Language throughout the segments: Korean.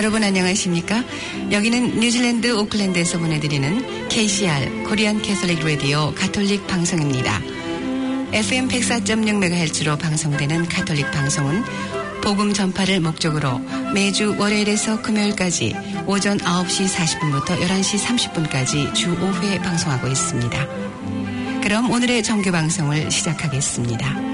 여러분 안녕하십니까? 여기는 뉴질랜드 오클랜드에서 보내드리는 KCR Korean Catholic Radio 가톨릭 방송입니다. FM 104.6MHz로 방송되는 가톨릭 방송은 복음 전파를 목적으로 매주 월요일에서 금요일까지 오전 9시 40분부터 11시 30분까지 주 5회 방송하고 있습니다. 그럼 오늘의 정규 방송을 시작하겠습니다.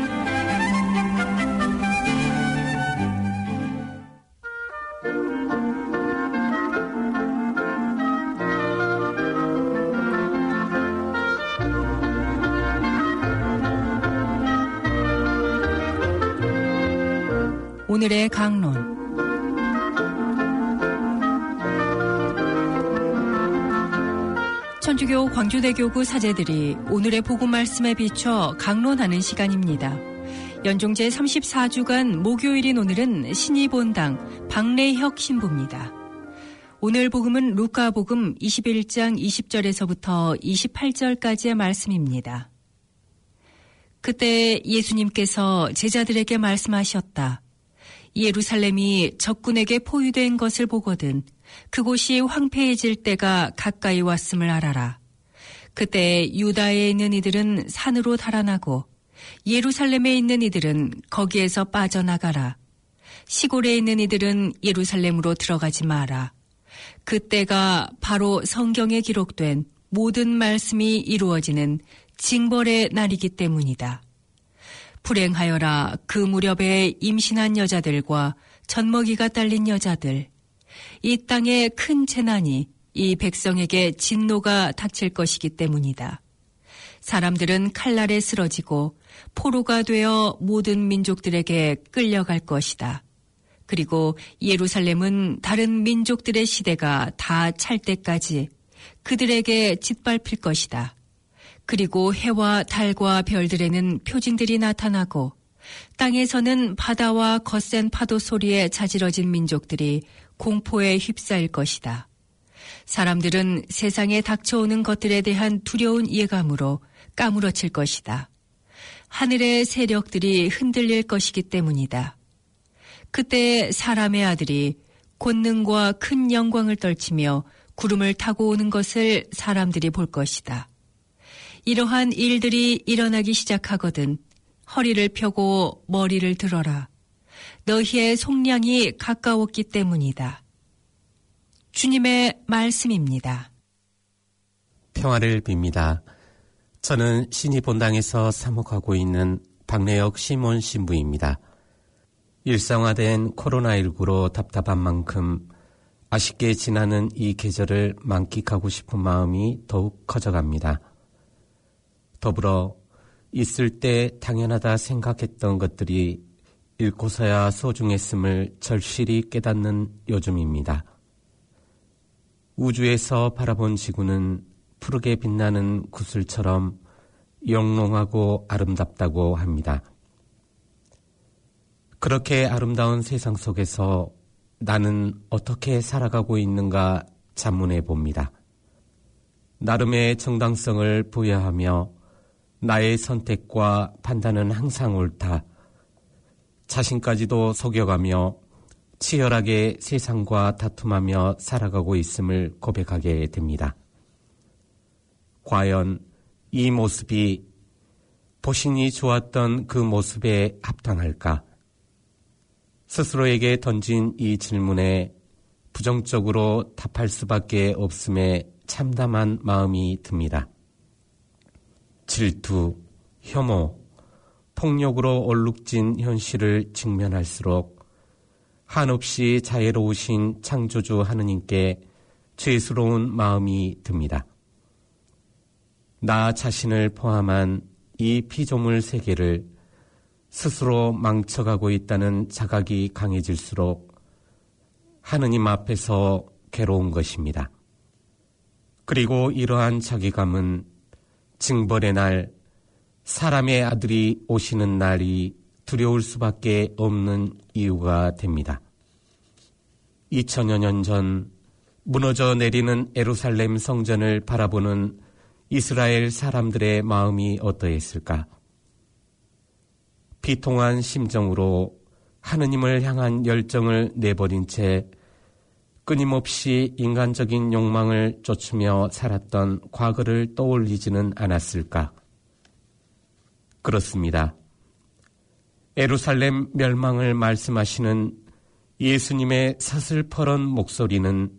오늘의 강론 천주교 광주대교구 사제들이 오늘의 복음 말씀에 비춰 강론하는 시간입니다. 연종제 34주간 목요일인 오늘은 신이 본당 박래혁 신부입니다. 오늘 복음은 루카 복음 21장 20절에서부터 28절까지의 말씀입니다. 그때 예수님께서 제자들에게 말씀하셨다. 예루살렘이 적군에게 포위된 것을 보거든 그곳이 황폐해질 때가 가까이 왔음을 알아라. 그때 유다에 있는 이들은 산으로 달아나고 예루살렘에 있는 이들은 거기에서 빠져나가라. 시골에 있는 이들은 예루살렘으로 들어가지 마라. 그때가 바로 성경에 기록된 모든 말씀이 이루어지는 징벌의 날이기 때문이다. 불행하여라 그 무렵에 임신한 여자들과 젖먹이가 딸린 여자들. 이 땅에 큰 재난이 이 백성에게 진노가 닥칠 것이기 때문이다. 사람들은 칼날에 쓰러지고 포로가 되어 모든 민족들에게 끌려갈 것이다. 그리고 예루살렘은 다른 민족들의 시대가 다 찰 때까지 그들에게 짓밟힐 것이다. 그리고 해와 달과 별들에는 표징들이 나타나고 땅에서는 바다와 거센 파도 소리에 자지러진 민족들이 공포에 휩싸일 것이다. 사람들은 세상에 닥쳐오는 것들에 대한 두려운 예감으로 까무러칠 것이다. 하늘의 세력들이 흔들릴 것이기 때문이다. 그때 사람의 아들이 권능과 큰 영광을 떨치며 구름을 타고 오는 것을 사람들이 볼 것이다. 이러한 일들이 일어나기 시작하거든 허리를 펴고 머리를 들어라. 너희의 속량이 가까웠기 때문이다. 주님의 말씀입니다. 평화를 빕니다. 저는 신이 본당에서 사목하고 있는 박래혁 시몬 신부입니다. 일상화된 코로나19로 답답한 만큼 아쉽게 지나는 이 계절을 만끽하고 싶은 마음이 더욱 커져갑니다. 더불어 있을 때 당연하다 생각했던 것들이 잃고서야 소중했음을 절실히 깨닫는 요즘입니다. 우주에서 바라본 지구는 푸르게 빛나는 구슬처럼 영롱하고 아름답다고 합니다. 그렇게 아름다운 세상 속에서 나는 어떻게 살아가고 있는가 자문해 봅니다. 나름의 정당성을 부여하며 나의 선택과 판단은 항상 옳다. 자신까지도 속여가며 치열하게 세상과 다툼하며 살아가고 있음을 고백하게 됩니다. 과연 이 모습이 보신이 좋았던 그 모습에 합당할까? 스스로에게 던진 이 질문에 부정적으로 답할 수밖에 없음에 참담한 마음이 듭니다. 질투, 혐오, 폭력으로 얼룩진 현실을 직면할수록 한없이 자애로우신 창조주 하느님께 죄스러운 마음이 듭니다. 나 자신을 포함한 이 피조물 세계를 스스로 망쳐가고 있다는 자각이 강해질수록 하느님 앞에서 괴로운 것입니다. 그리고 이러한 자기감은 징벌의 날, 사람의 아들이 오시는 날이 두려울 수밖에 없는 이유가 됩니다. 2000여 년 전 무너져 내리는 에루살렘 성전을 바라보는 이스라엘 사람들의 마음이 어떠했을까? 비통한 심정으로 하느님을 향한 열정을 내버린 채 끊임없이 인간적인 욕망을 쫓으며 살았던 과거를 떠올리지는 않았을까? 그렇습니다. 에루살렘 멸망을 말씀하시는 예수님의 사슬퍼런 목소리는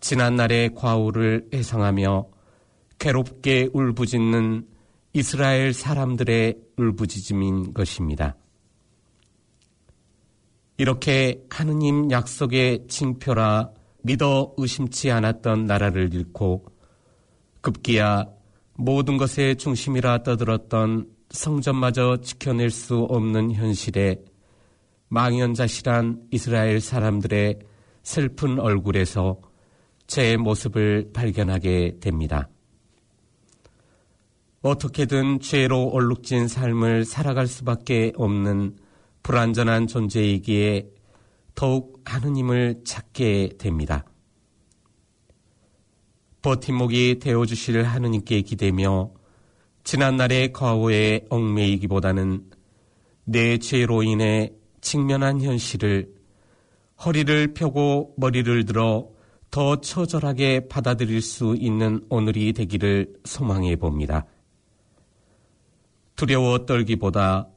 지난날의 과오를 회상하며 괴롭게 울부짖는 이스라엘 사람들의 울부짖음인 것입니다. 이렇게 하느님 약속의 징표라 믿어 의심치 않았던 나라를 잃고 급기야 모든 것의 중심이라 떠들었던 성전마저 지켜낼 수 없는 현실에 망연자실한 이스라엘 사람들의 슬픈 얼굴에서 제 모습을 발견하게 됩니다. 어떻게든 죄로 얼룩진 삶을 살아갈 수밖에 없는 불완전한 존재이기에 더욱 하느님을 찾게 됩니다. 버팀목이 되어주실 하느님께 기대며 지난날의 과오에 얽매이기보다는 내 죄로 인해 직면한 현실을 허리를 펴고 머리를 들어 더 처절하게 받아들일 수 있는 오늘이 되기를 소망해 봅니다. 두려워 떨기보다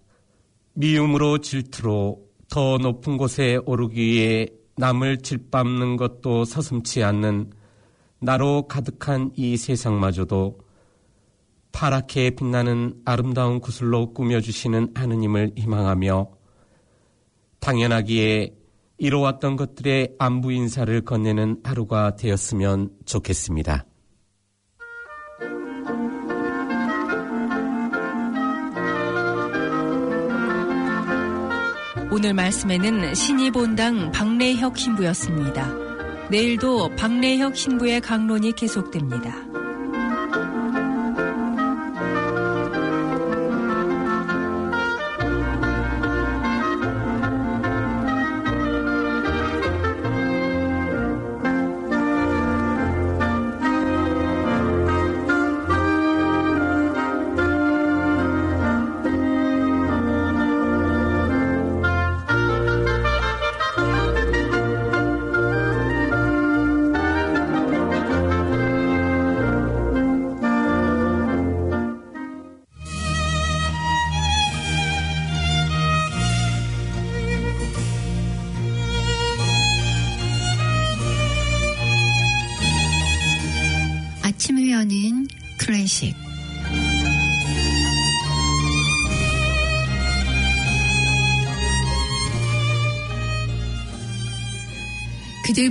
미움으로 질투로 더 높은 곳에 오르기 위해 남을 짓밟는 것도 서슴치 않는 나로 가득한 이 세상마저도 파랗게 빛나는 아름다운 구슬로 꾸며주시는 하느님을 희망하며 당연하기에 이뤄왔던 것들의 안부 인사를 건네는 하루가 되었으면 좋겠습니다. 오늘 말씀에는 신입본당 박래혁 신부였습니다. 내일도 박래혁 신부의 강론이 계속됩니다.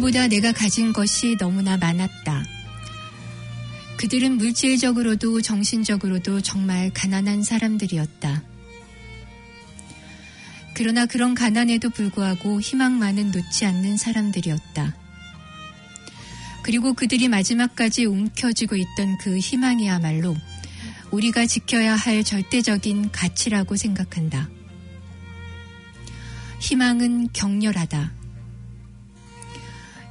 그들보다 내가 가진 것이 너무나 많았다. 그들은 물질적으로도 정신적으로도 정말 가난한 사람들이었다. 그러나 그런 가난에도 불구하고 희망만은 놓지 않는 사람들이었다. 그리고 그들이 마지막까지 움켜쥐고 있던 그 희망이야말로 우리가 지켜야 할 절대적인 가치라고 생각한다. 희망은 격렬하다.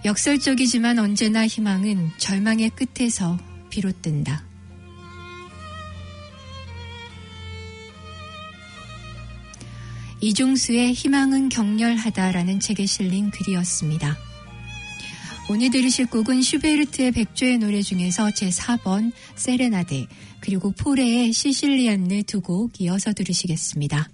역설적이지만 언제나 희망은 절망의 끝에서 비롯된다. 이종수의 희망은 격렬하다라는 책에 실린 글이었습니다. 오늘 들으실 곡은 슈베르트의 백조의 노래 중에서 제4번 세레나데 그리고 포레의 시실리안느 두 곡 이어서 들으시겠습니다.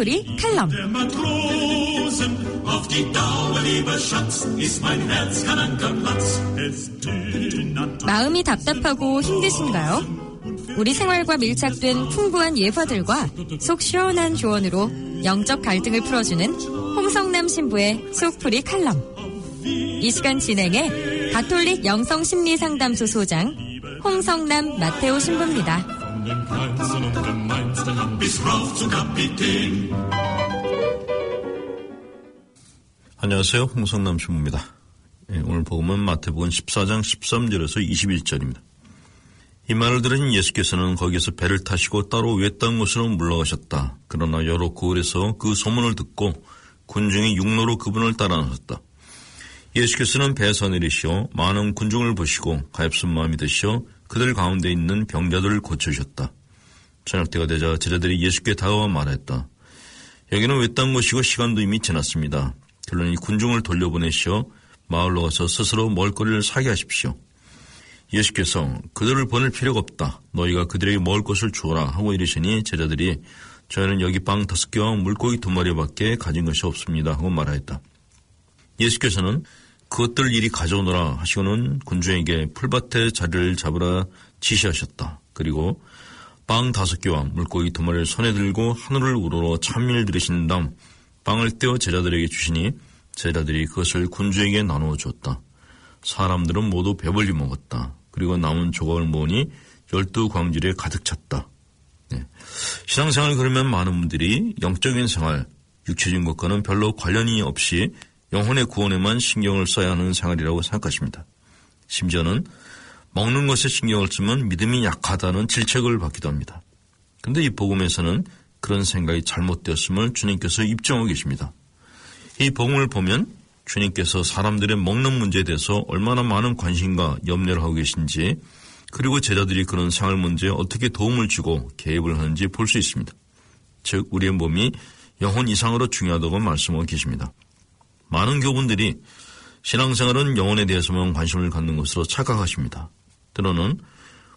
소프리 칼럼. 마음이 답답하고 힘드신가요? 우리 생활과 밀착된 풍부한 예화들과 속 시원한 조언으로 영적 갈등을 풀어주는 홍성남 신부의 소프리 칼럼. 이 시간 진행해 가톨릭 영성심리상담소 소장 홍성남 마테오 신부입니다. 안녕하세요. 홍성남 신부입니다. 예, 오늘 복음은 마태복음 14장 13절에서 21절입니다. 이 말을 들은 예수께서는 거기서 배를 타시고 따로 외딴 곳으로 물러가셨다. 그러나 여러 고을에서 그 소문을 듣고 군중이 육로로 그분을 따라 나섰다. 예수께서는 배에서 내리시어 많은 군중을 보시고 가엾은 마음이 드시어 그들 가운데 있는 병자들을 고쳐주셨다. 저녁 때가 되자 제자들이 예수께 다가와 말했다. 여기는 외딴 곳이고 시간도 이미 지났습니다. 그러니 군중을 돌려보내시어 마을로 가서 스스로 먹을거리를 사게 하십시오. 예수께서 그들을 보낼 필요가 없다. 너희가 그들에게 먹을 것을 주어라 하고 이르시니 제자들이 저희는 여기 빵 다섯 개와 물고기 두 마리밖에 가진 것이 없습니다 하고 말하였다. 예수께서는 그것들 이리 가져오너라 하시고는 군주에게 풀밭에 자리를 잡으라 지시하셨다. 그리고 빵 다섯 개와 물고기 두 마리를 손에 들고 하늘을 우러러 찬미를 들으신 다음 빵을 떼어 제자들에게 주시니 제자들이 그것을 군주에게 나누어 줬다. 사람들은 모두 배불리 먹었다. 그리고 남은 조각을 모으니 열두 광질에 가득 찼다. 네. 신앙생활 그러면 많은 분들이 영적인 생활, 육체적인 것과는 별로 관련이 없이 영혼의 구원에만 신경을 써야 하는 생활이라고 생각하십니다. 심지어는 먹는 것에 신경을 쓰면 믿음이 약하다는 질책을 받기도 합니다. 근데 이 복음에서는 그런 생각이 잘못되었음을 주님께서 입증하고 계십니다. 이 복음을 보면 주님께서 사람들의 먹는 문제에 대해서 얼마나 많은 관심과 염려를 하고 계신지 그리고 제자들이 그런 생활 문제에 어떻게 도움을 주고 개입을 하는지 볼 수 있습니다. 즉 우리의 몸이 영혼 이상으로 중요하다고 말씀하고 계십니다. 많은 교분들이 신앙생활은 영혼에 대해서만 관심을 갖는 것으로 착각하십니다. 때로는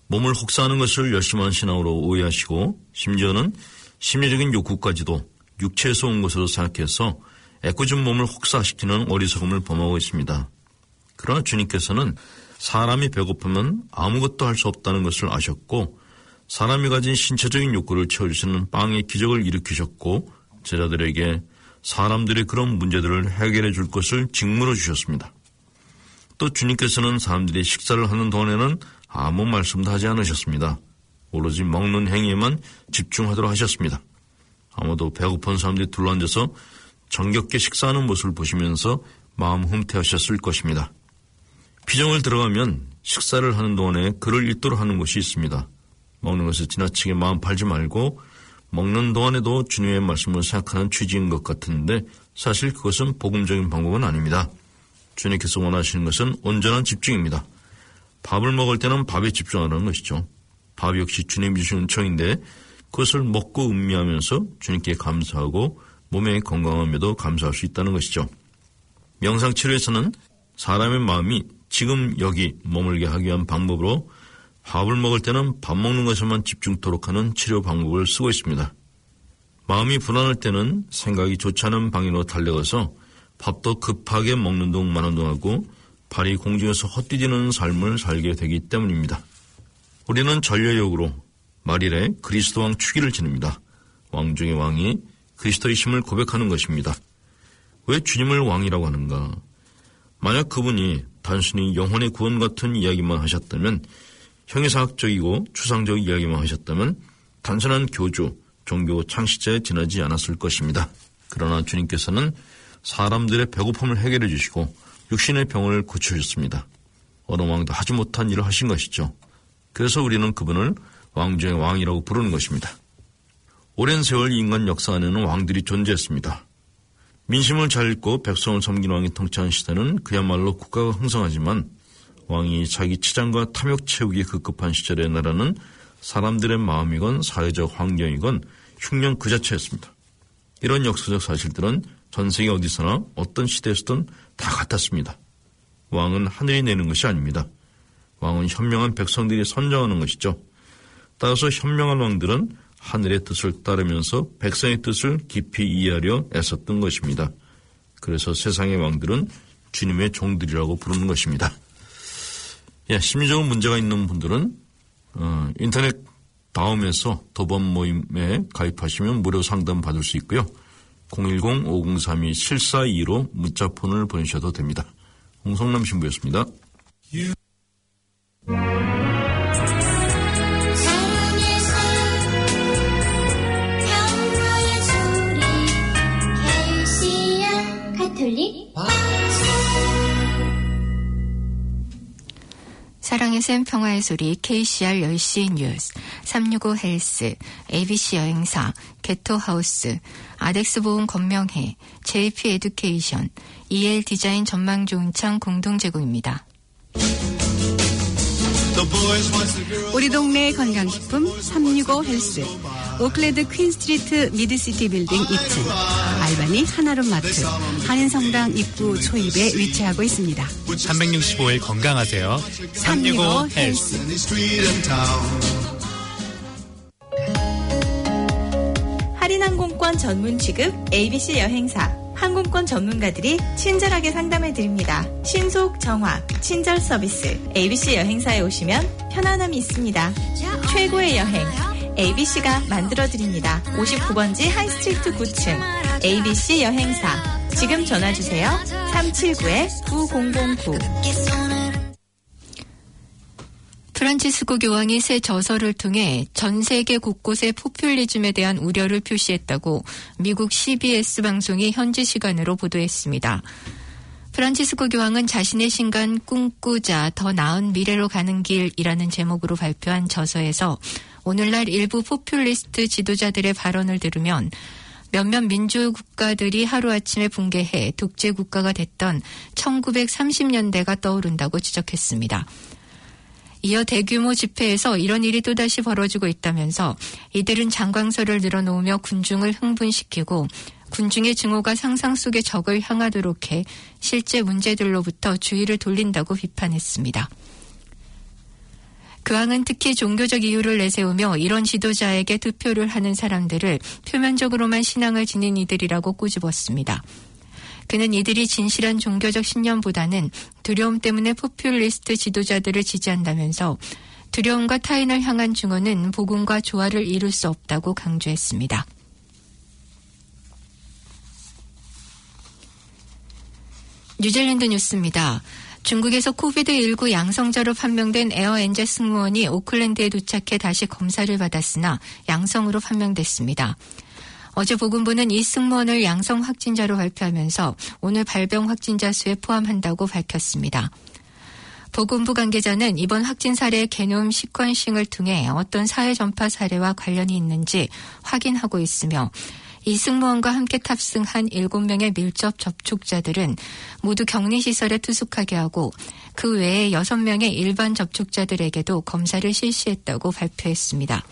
몸을 혹사하는 것을 열심한 신앙으로 오해하시고 심지어는 심리적인 욕구까지도 육체에서 온 것으로 생각해서 애꿎은 몸을 혹사시키는 어리석음을 범하고 있습니다. 그러나 주님께서는 사람이 배고프면 아무것도 할 수 없다는 것을 아셨고 사람이 가진 신체적인 욕구를 채워주시는 빵의 기적을 일으키셨고 제자들에게 사람들의 그런 문제들을 해결해 줄 것을 직무로 주셨습니다. 또 주님께서는 사람들이 식사를 하는 동안에는 아무 말씀도 하지 않으셨습니다. 오로지 먹는 행위에만 집중하도록 하셨습니다. 아무도 배고픈 사람들이 둘러앉아서 정겹게 식사하는 모습을 보시면서 마음 흠태하셨을 것입니다. 피정을 들어가면 식사를 하는 동안에 글을 읽도록 하는 곳이 있습니다. 먹는 것을 지나치게 마음 팔지 말고 먹는 동안에도 주님의 말씀을 생각하는 취지인 것 같은데 사실 그것은 복음적인 방법은 아닙니다. 주님께서 원하시는 것은 온전한 집중입니다. 밥을 먹을 때는 밥에 집중하라는 것이죠. 밥 역시 주님이 주신 은총인데 그것을 먹고 음미하면서 주님께 감사하고 몸의 건강함에도 감사할 수 있다는 것이죠. 명상 치료에서는 사람의 마음이 지금 여기 머물게 하기 위한 방법으로 밥을 먹을 때는 밥 먹는 것에만 집중토록 하는 치료 방법을 쓰고 있습니다. 마음이 불안할 때는 생각이 좋지 않은 방향으로 달려가서 밥도 급하게 먹는 둥 마는 둥 하고 발이 공중에서 헛디디는 삶을 살게 되기 때문입니다. 우리는 전례역으로 말일에 그리스도 왕 축기를 지냅니다. 왕 중의 왕이 그리스도의 심을 고백하는 것입니다. 왜 주님을 왕이라고 하는가? 만약 그분이 단순히 영혼의 구원 같은 이야기만 하셨다면 형이사학적이고 추상적 이야기만 하셨다면 단순한 교주, 종교 창시자에 지나지 않았을 것입니다. 그러나 주님께서는 사람들의 배고픔을 해결해 주시고 육신의 병을 고쳐주셨습니다. 어느 왕도 하지 못한 일을 하신 것이죠. 그래서 우리는 그분을 왕 중의 왕이라고 부르는 것입니다. 오랜 세월 인간 역사 안에는 왕들이 존재했습니다. 민심을 잘 읽고 백성을 섬기는 왕이 통치한 시대는 그야말로 국가가 흥성하지만 왕이 자기 치장과 탐욕 채우기 급급한 시절의 나라는 사람들의 마음이건 사회적 환경이건 흉년 그 자체였습니다. 이런 역사적 사실들은 전 세계 어디서나 어떤 시대에서든 다 같았습니다. 왕은 하늘이 내는 것이 아닙니다. 왕은 현명한 백성들이 선정하는 것이죠. 따라서 현명한 왕들은 하늘의 뜻을 따르면서 백성의 뜻을 깊이 이해하려 애썼던 것입니다. 그래서 세상의 왕들은 주님의 종들이라고 부르는 것입니다. 예, 심리적으로 문제가 있는 분들은 어, 인터넷 다음에서 도범 모임에 가입하시면 무료 상담 받을 수 있고요. 010-5032-7425 문자폰을 보내셔도 됩니다. 홍성남 신부였습니다. 사랑의 샘 평화의 소리 KCR 10시 뉴스 365 헬스 ABC 여행사 게토하우스 아덱스 보험 건명회 JP Education EL 디자인 전망 좋은 창 공동 제공입니다. 우리 동네 건강식품 365 헬스 오클랜드 퀸스트리트 미드시티 빌딩 2층 알바니 하나로 마트 한인성당 입구 초입에 위치하고 있습니다. 365일 건강하세요. 365 헬스. 할인항공권 전문 취급 ABC 여행사 항공권 전문가들이 친절하게 상담해 드립니다. 신속, 정확, 친절 서비스. ABC 여행사에 오시면 편안함이 있습니다. 최고의 여행. ABC가 만들어 드립니다. 59번지 하이스트리트 9층 ABC 여행사. 지금 전화 주세요. 379-9009. 프란치스코 교황이 새 저서를 통해 전 세계 곳곳의 포퓰리즘에 대한 우려를 표시했다고 미국 CBS 방송이 현지 시간으로 보도했습니다. 프란치스코 교황은 자신의 신간 꿈꾸자 더 나은 미래로 가는 길이라는 제목으로 발표한 저서에서 오늘날 일부 포퓰리스트 지도자들의 발언을 들으면 몇몇 민주 국가들이 하루아침에 붕괴해 독재 국가가 됐던 1930년대가 떠오른다고 지적했습니다. 이어 대규모 집회에서 이런 일이 또다시 벌어지고 있다면서 이들은 장광설을 늘어놓으며 군중을 흥분시키고 군중의 증오가 상상 속의 적을 향하도록 해 실제 문제들로부터 주의를 돌린다고 비판했습니다. 교황은 특히 종교적 이유를 내세우며 이런 지도자에게 투표를 하는 사람들을 표면적으로만 신앙을 지닌 이들이라고 꼬집었습니다. 그는 이들이 진실한 종교적 신념보다는 두려움 때문에 포퓰리스트 지도자들을 지지한다면서 두려움과 타인을 향한 증오는 복음과 조화를 이룰 수 없다고 강조했습니다. 뉴질랜드 뉴스입니다. 중국에서 코비드19 양성자로 판명된 에어엔젤 승무원이 오클랜드에 도착해 다시 검사를 받았으나 양성으로 판명됐습니다. 어제 보건부는 이 승무원을 양성 확진자로 발표하면서 오늘 발병 확진자 수에 포함한다고 밝혔습니다. 보건부 관계자는 이번 확진 사례의 개념 시퀀싱을 통해 어떤 사회 전파 사례와 관련이 있는지 확인하고 있으며 이 승무원과 함께 탑승한 7명의 밀접 접촉자들은 모두 격리시설에 투숙하게 하고 그 외에 6명의 일반 접촉자들에게도 검사를 실시했다고 발표했습니다.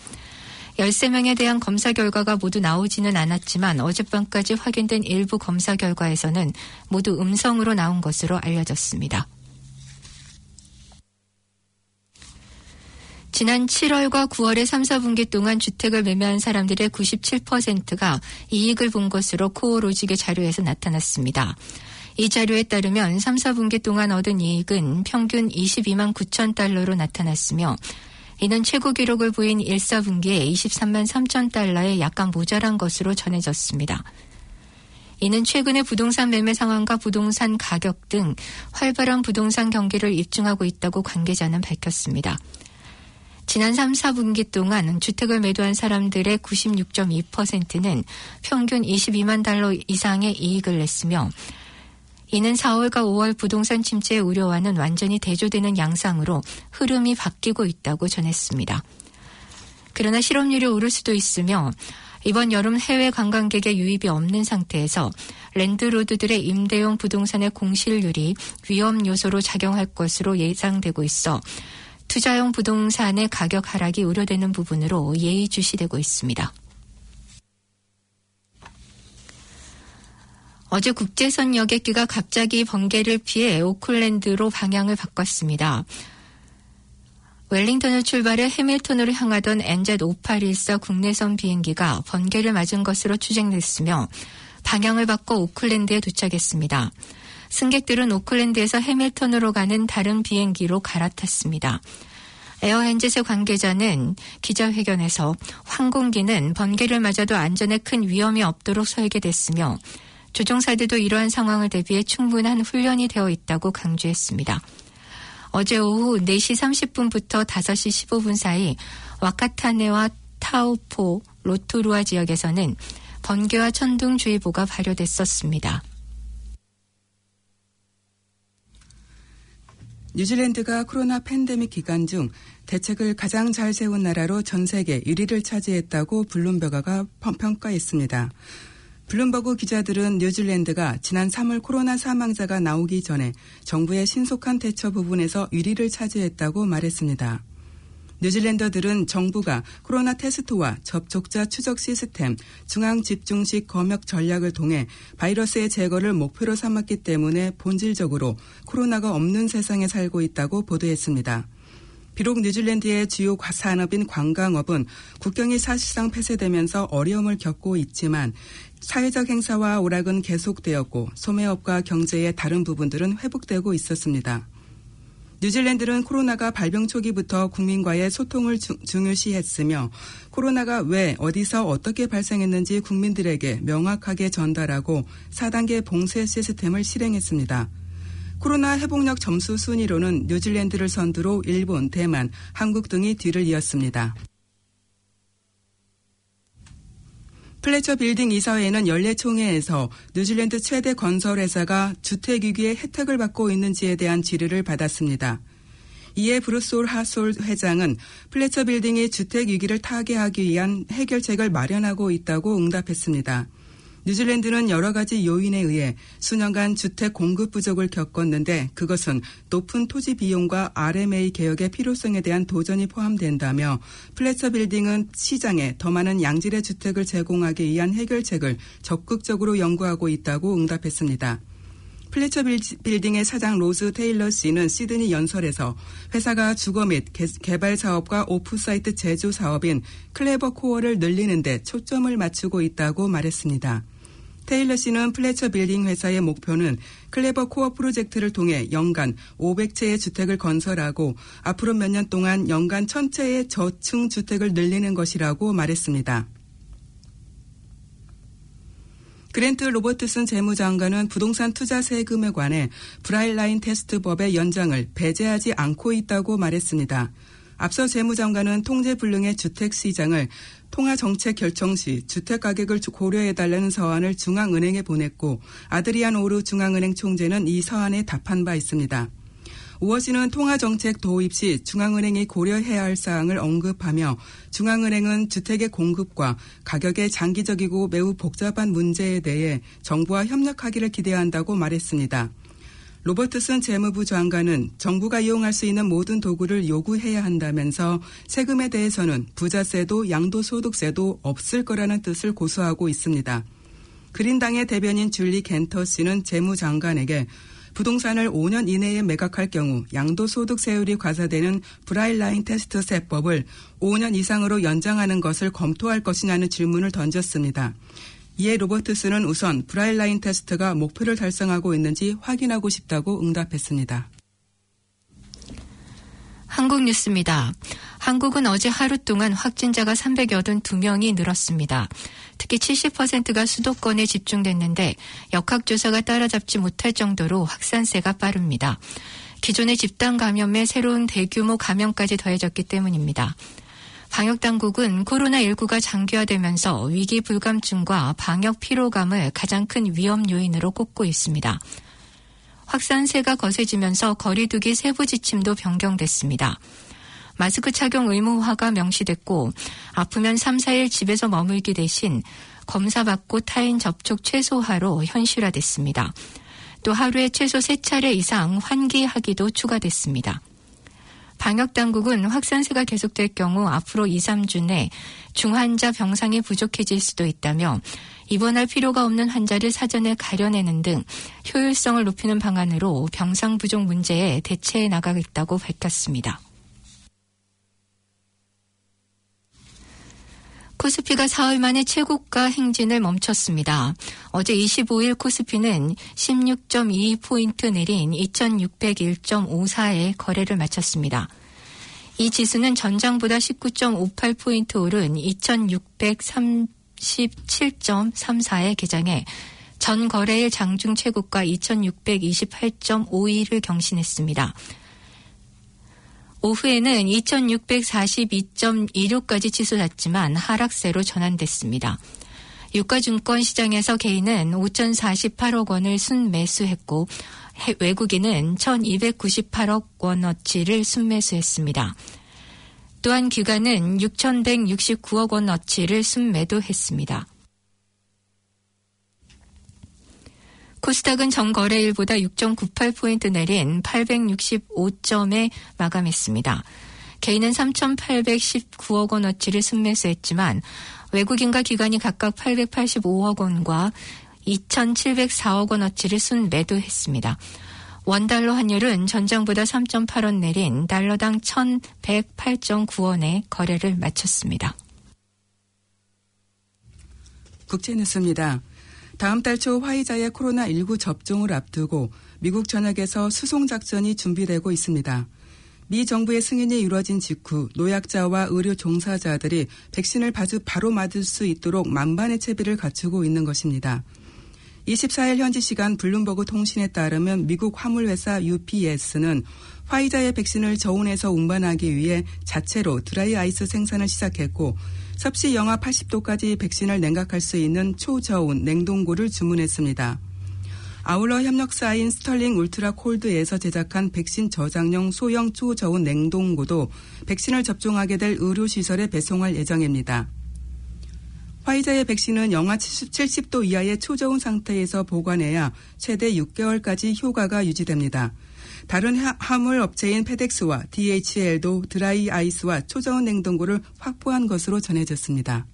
13명에 대한 검사 결과가 모두 나오지는 않았지만 어젯밤까지 확인된 일부 검사 결과에서는 모두 음성으로 나온 것으로 알려졌습니다. 지난 7월과 9월의 3, 4분기 동안 주택을 매매한 사람들의 97%가 이익을 본 것으로 코오로직의 자료에서 나타났습니다. 이 자료에 따르면 3, 4분기 동안 얻은 이익은 평균 22만 9천 달러로 나타났으며 이는 최고 기록을 보인 1, 4분기에 23만 3천 달러에 약간 모자란 것으로 전해졌습니다. 이는 최근의 부동산 매매 상황과 부동산 가격 등 활발한 부동산 경기를 입증하고 있다고 관계자는 밝혔습니다. 지난 3, 4분기 동안 주택을 매도한 사람들의 96.2%는 평균 22만 달러 이상의 이익을 냈으며 이는 4월과 5월 부동산 침체의 우려와는 완전히 대조되는 양상으로 흐름이 바뀌고 있다고 전했습니다. 그러나 실업률이 오를 수도 있으며 이번 여름 해외 관광객의 유입이 없는 상태에서 랜드로드들의 임대용 부동산의 공실률이 위험 요소로 작용할 것으로 예상되고 있어 투자용 부동산의 가격 하락이 우려되는 부분으로 예의주시되고 있습니다. 어제 국제선 여객기가 갑자기 번개를 피해 오클랜드로 방향을 바꿨습니다. 웰링턴을 출발해 해밀턴으로 향하던 NZ5814 국내선 비행기가 번개를 맞은 것으로 추정됐으며 방향을 바꿔 오클랜드에 도착했습니다. 승객들은 오클랜드에서 해밀턴으로 가는 다른 비행기로 갈아탔습니다. 에어엔젯의 관계자는 기자회견에서 항공기는 번개를 맞아도 안전에 큰 위험이 없도록 설계됐으며 조종사들도 이러한 상황을 대비해 충분한 훈련이 되어 있다고 강조했습니다. 어제 오후 4시 30분부터 5시 15분 사이 와카타네와 타우포, 로토루아 지역에서는 번개와 천둥주의보가 발효됐었습니다. 뉴질랜드가 코로나 팬데믹 기간 중 대책을 가장 잘 세운 나라로 전 세계 1위를 차지했다고 블룸버그가 평가했습니다. 블룸버그 기자들은 뉴질랜드가 지난 3월 코로나 사망자가 나오기 전에 정부의 신속한 대처 부분에서 1위를 차지했다고 말했습니다. 뉴질랜더들은 정부가 코로나 테스트와 접촉자 추적 시스템, 중앙 집중식 검역 전략을 통해 바이러스의 제거를 목표로 삼았기 때문에 본질적으로 코로나가 없는 세상에 살고 있다고 보도했습니다. 비록 뉴질랜드의 주요 산업인 관광업은 국경이 사실상 폐쇄되면서 어려움을 겪고 있지만 사회적 행사와 오락은 계속되었고 소매업과 경제의 다른 부분들은 회복되고 있었습니다. 뉴질랜드는 코로나가 발병 초기부터 국민과의 소통을 중요시했으며 코로나가 왜 어디서 어떻게 발생했는지 국민들에게 명확하게 전달하고 4단계 봉쇄 시스템을 실행했습니다. 코로나 회복력 점수 순위로는 뉴질랜드를 선두로 일본, 대만, 한국 등이 뒤를 이었습니다. 플래처 빌딩 이사회는 연례 총회에서 뉴질랜드 최대 건설회사가 주택위기의 혜택을 받고 있는지에 대한 질의를 받았습니다. 이에 브루스 하솔 회장은 플래처 빌딩이 주택 위기를 타개하기 위한 해결책을 마련하고 있다고 응답했습니다. 뉴질랜드는 여러 가지 요인에 의해 수년간 주택 공급 부족을 겪었는데 그것은 높은 토지 비용과 RMA 개혁의 필요성에 대한 도전이 포함된다며 플래처 빌딩은 시장에 더 많은 양질의 주택을 제공하기 위한 해결책을 적극적으로 연구하고 있다고 응답했습니다. 플래처 빌딩의 사장 로스 테일러 씨는 시드니 연설에서 회사가 주거 및 개발 사업과 offsite 제조 사업인 Clever Core를 늘리는 데 초점을 맞추고 있다고 말했습니다. 테일러 씨는 플래처 빌딩 회사의 목표는 Clever Core 프로젝트를 통해 연간 500채의 주택을 건설하고 앞으로 몇 년 동안 연간 1000채의 저층 주택을 늘리는 것이라고 말했습니다. 그랜트 로버트슨 재무장관은 부동산 투자 세금에 관해 브라일라인 테스트법의 연장을 배제하지 않고 있다고 말했습니다. 앞서 재무장관은 통제불능의 주택시장을 통화 정책 결정 시 주택 가격을 고려해달라는 서한을 중앙은행에 보냈고 아드리안 오르 중앙은행 총재는 이 서한에 답한 바 있습니다. 우어시는 통화 정책 도입 시 중앙은행이 고려해야 할 사항을 언급하며 중앙은행은 주택의 공급과 가격의 장기적이고 매우 복잡한 문제에 대해 정부와 협력하기를 기대한다고 말했습니다. 로버트슨 재무부 장관은 정부가 이용할 수 있는 모든 도구를 요구해야 한다면서 세금에 대해서는 부자세도 양도소득세도 없을 거라는 뜻을 고수하고 있습니다. 그린당의 대변인 줄리 겐터 씨는 재무장관에게 부동산을 5년 이내에 매각할 경우 양도소득세율이 과세되는 브라일라인 테스트 세법을 5년 이상으로 연장하는 것을 검토할 것이냐는 질문을 던졌습니다. 이에 로버트스는 우선 브라일라인 테스트가 목표를 달성하고 있는지 확인하고 싶다고 응답했습니다. 한국 뉴스입니다. 한국은 어제 하루 동안 확진자가 382명이 늘었습니다. 특히 70%가 수도권에 집중됐는데 역학조사가 따라잡지 못할 정도로 확산세가 빠릅니다. 기존의 집단 감염에 새로운 대규모 감염까지 더해졌기 때문입니다. 방역당국은 코로나19가 장기화되면서 위기 불감증과 방역 피로감을 가장 큰 위험 요인으로 꼽고 있습니다. 확산세가 거세지면서 거리두기 세부 지침도 변경됐습니다. 마스크 착용 의무화가 명시됐고 아프면 3, 4일 집에서 머물기 대신 검사받고 타인 접촉 최소화로 현실화됐습니다. 또 하루에 최소 3차례 이상 환기하기도 추가됐습니다. 방역 당국은 확산세가 계속될 경우 앞으로 2, 3주 내 중환자 병상이 부족해질 수도 있다며 입원할 필요가 없는 환자를 사전에 가려내는 등 효율성을 높이는 방안으로 병상 부족 문제에 대처해 나가겠다고 밝혔습니다. 코스피가 사흘 만에 최고가 행진을 멈췄습니다. 어제 25일 코스피는 16.22포인트 내린 2601.54에 거래를 마쳤습니다. 이 지수는 전장보다 19.58포인트 오른 2637.34에 개장해 전 거래일 장중 최고가 2628.52를 경신했습니다. 오후에는 2642.26까지 치솟았지만 하락세로 전환됐습니다. 유가증권 시장에서 개인은 5,048억 원을 순매수했고 외국인은 1,298억 원어치를 순매수했습니다. 또한 기관은 6,169억 원어치를 순매도했습니다. 코스닥은 전 거래일보다 6.98포인트 내린 865점에 마감했습니다. 개인은 3,819억 원어치를 순매수했지만 외국인과 기관이 각각 885억 원과 2,704억 원어치를 순매도했습니다. 원달러 환율은 전장보다 3.8원 내린 달러당 1,108.9원에 거래를 마쳤습니다. 국제 뉴스입니다. 다음 달 초 화이자의 코로나19 접종을 앞두고 미국 전역에서 수송 작전이 준비되고 있습니다. 미 정부의 승인이 이루어진 직후 노약자와 의료 종사자들이 백신을 바로 맞을 수 있도록 만반의 채비를 갖추고 있는 것입니다. 24일 현지 시간 블룸버그 통신에 따르면 미국 화물회사 UPS는 화이자의 백신을 저온에서 운반하기 위해 자체로 드라이 아이스 생산을 시작했고 섭씨 영하 80도까지 백신을 냉각할 수 있는 초저온 냉동고를 주문했습니다. 아울러 협력사인 Stirling Ultracold에서 제작한 백신 저장용 소형 초저온 냉동고도 백신을 접종하게 될 의료시설에 배송할 예정입니다. 화이자의 백신은 영하 70 도 이하의 초저온 상태에서 보관해야 최대 6개월까지 효과가 유지됩니다. 다른 화물 업체인 페덱스와 DHL도 드라이 아이스와 초저온 냉동고를 확보한 것으로 전해졌습니다.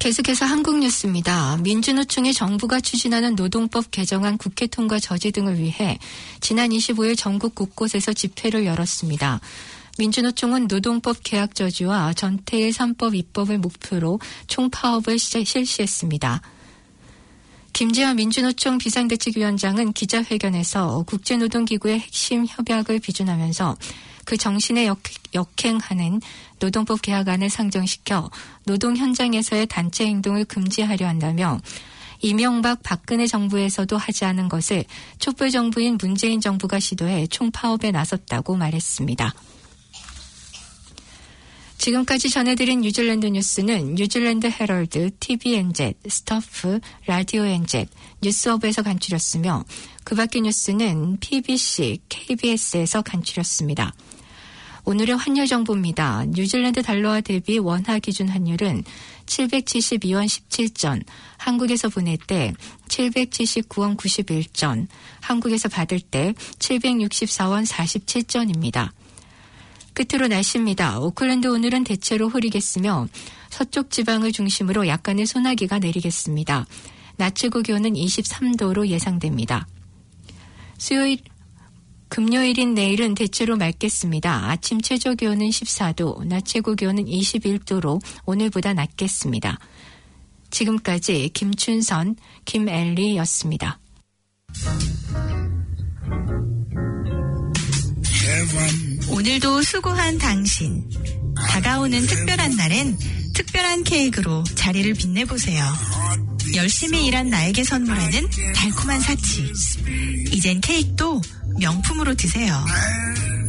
계속해서 한국 뉴스입니다. 민주노총의 정부가 추진하는 노동법 개정안 국회 통과 저지 등을 위해 지난 25일 전국 곳곳에서 집회를 열었습니다. 민주노총은 노동법 계약 저지와 전태일 3법 입법을 목표로 총파업을 실시했습니다. 김재환 민주노총 비상대책위원장은 기자회견에서 국제노동기구의 핵심 협약을 비준하면서 그 정신에 역, 역행하는 노동법 개혁안을 상정시켜 노동 현장에서의 단체 행동을 금지하려 한다며 이명박 박근혜 정부에서도 하지 않은 것을 촛불 정부인 문재인 정부가 시도해 총파업에 나섰다고 말했습니다. 지금까지 전해드린 뉴질랜드 뉴스는 뉴질랜드 헤럴드, TVNZ, Stuff, 라디오 NZ, Newshub에서 간추렸으며 그 밖의 뉴스는 PBC, KBS에서 간추렸습니다. 오늘의 환율 정보입니다. 뉴질랜드 달러와 대비 원화 기준 환율은 772원 17전, 한국에서 보낼 때 779원 91전, 한국에서 받을 때 764원 47전입니다. 끝으로 날씨입니다. 오클랜드 오늘은 대체로 흐리겠으며 서쪽 지방을 중심으로 약간의 소나기가 내리겠습니다. 낮 최고 기온은 23도로 예상됩니다. 수요일, 금요일인 내일은 대체로 맑겠습니다. 아침 최저 기온은 14도, 낮 최고 기온은 21도로 오늘보다 낮겠습니다. 지금까지 김춘선, 김엘리였습니다. 오늘도 수고한 당신. 다가오는 특별한 날엔 특별한 케이크로 자리를 빛내보세요. 열심히 일한 나에게 선물하는 달콤한 사치. 이젠 케이크도 명품으로 드세요.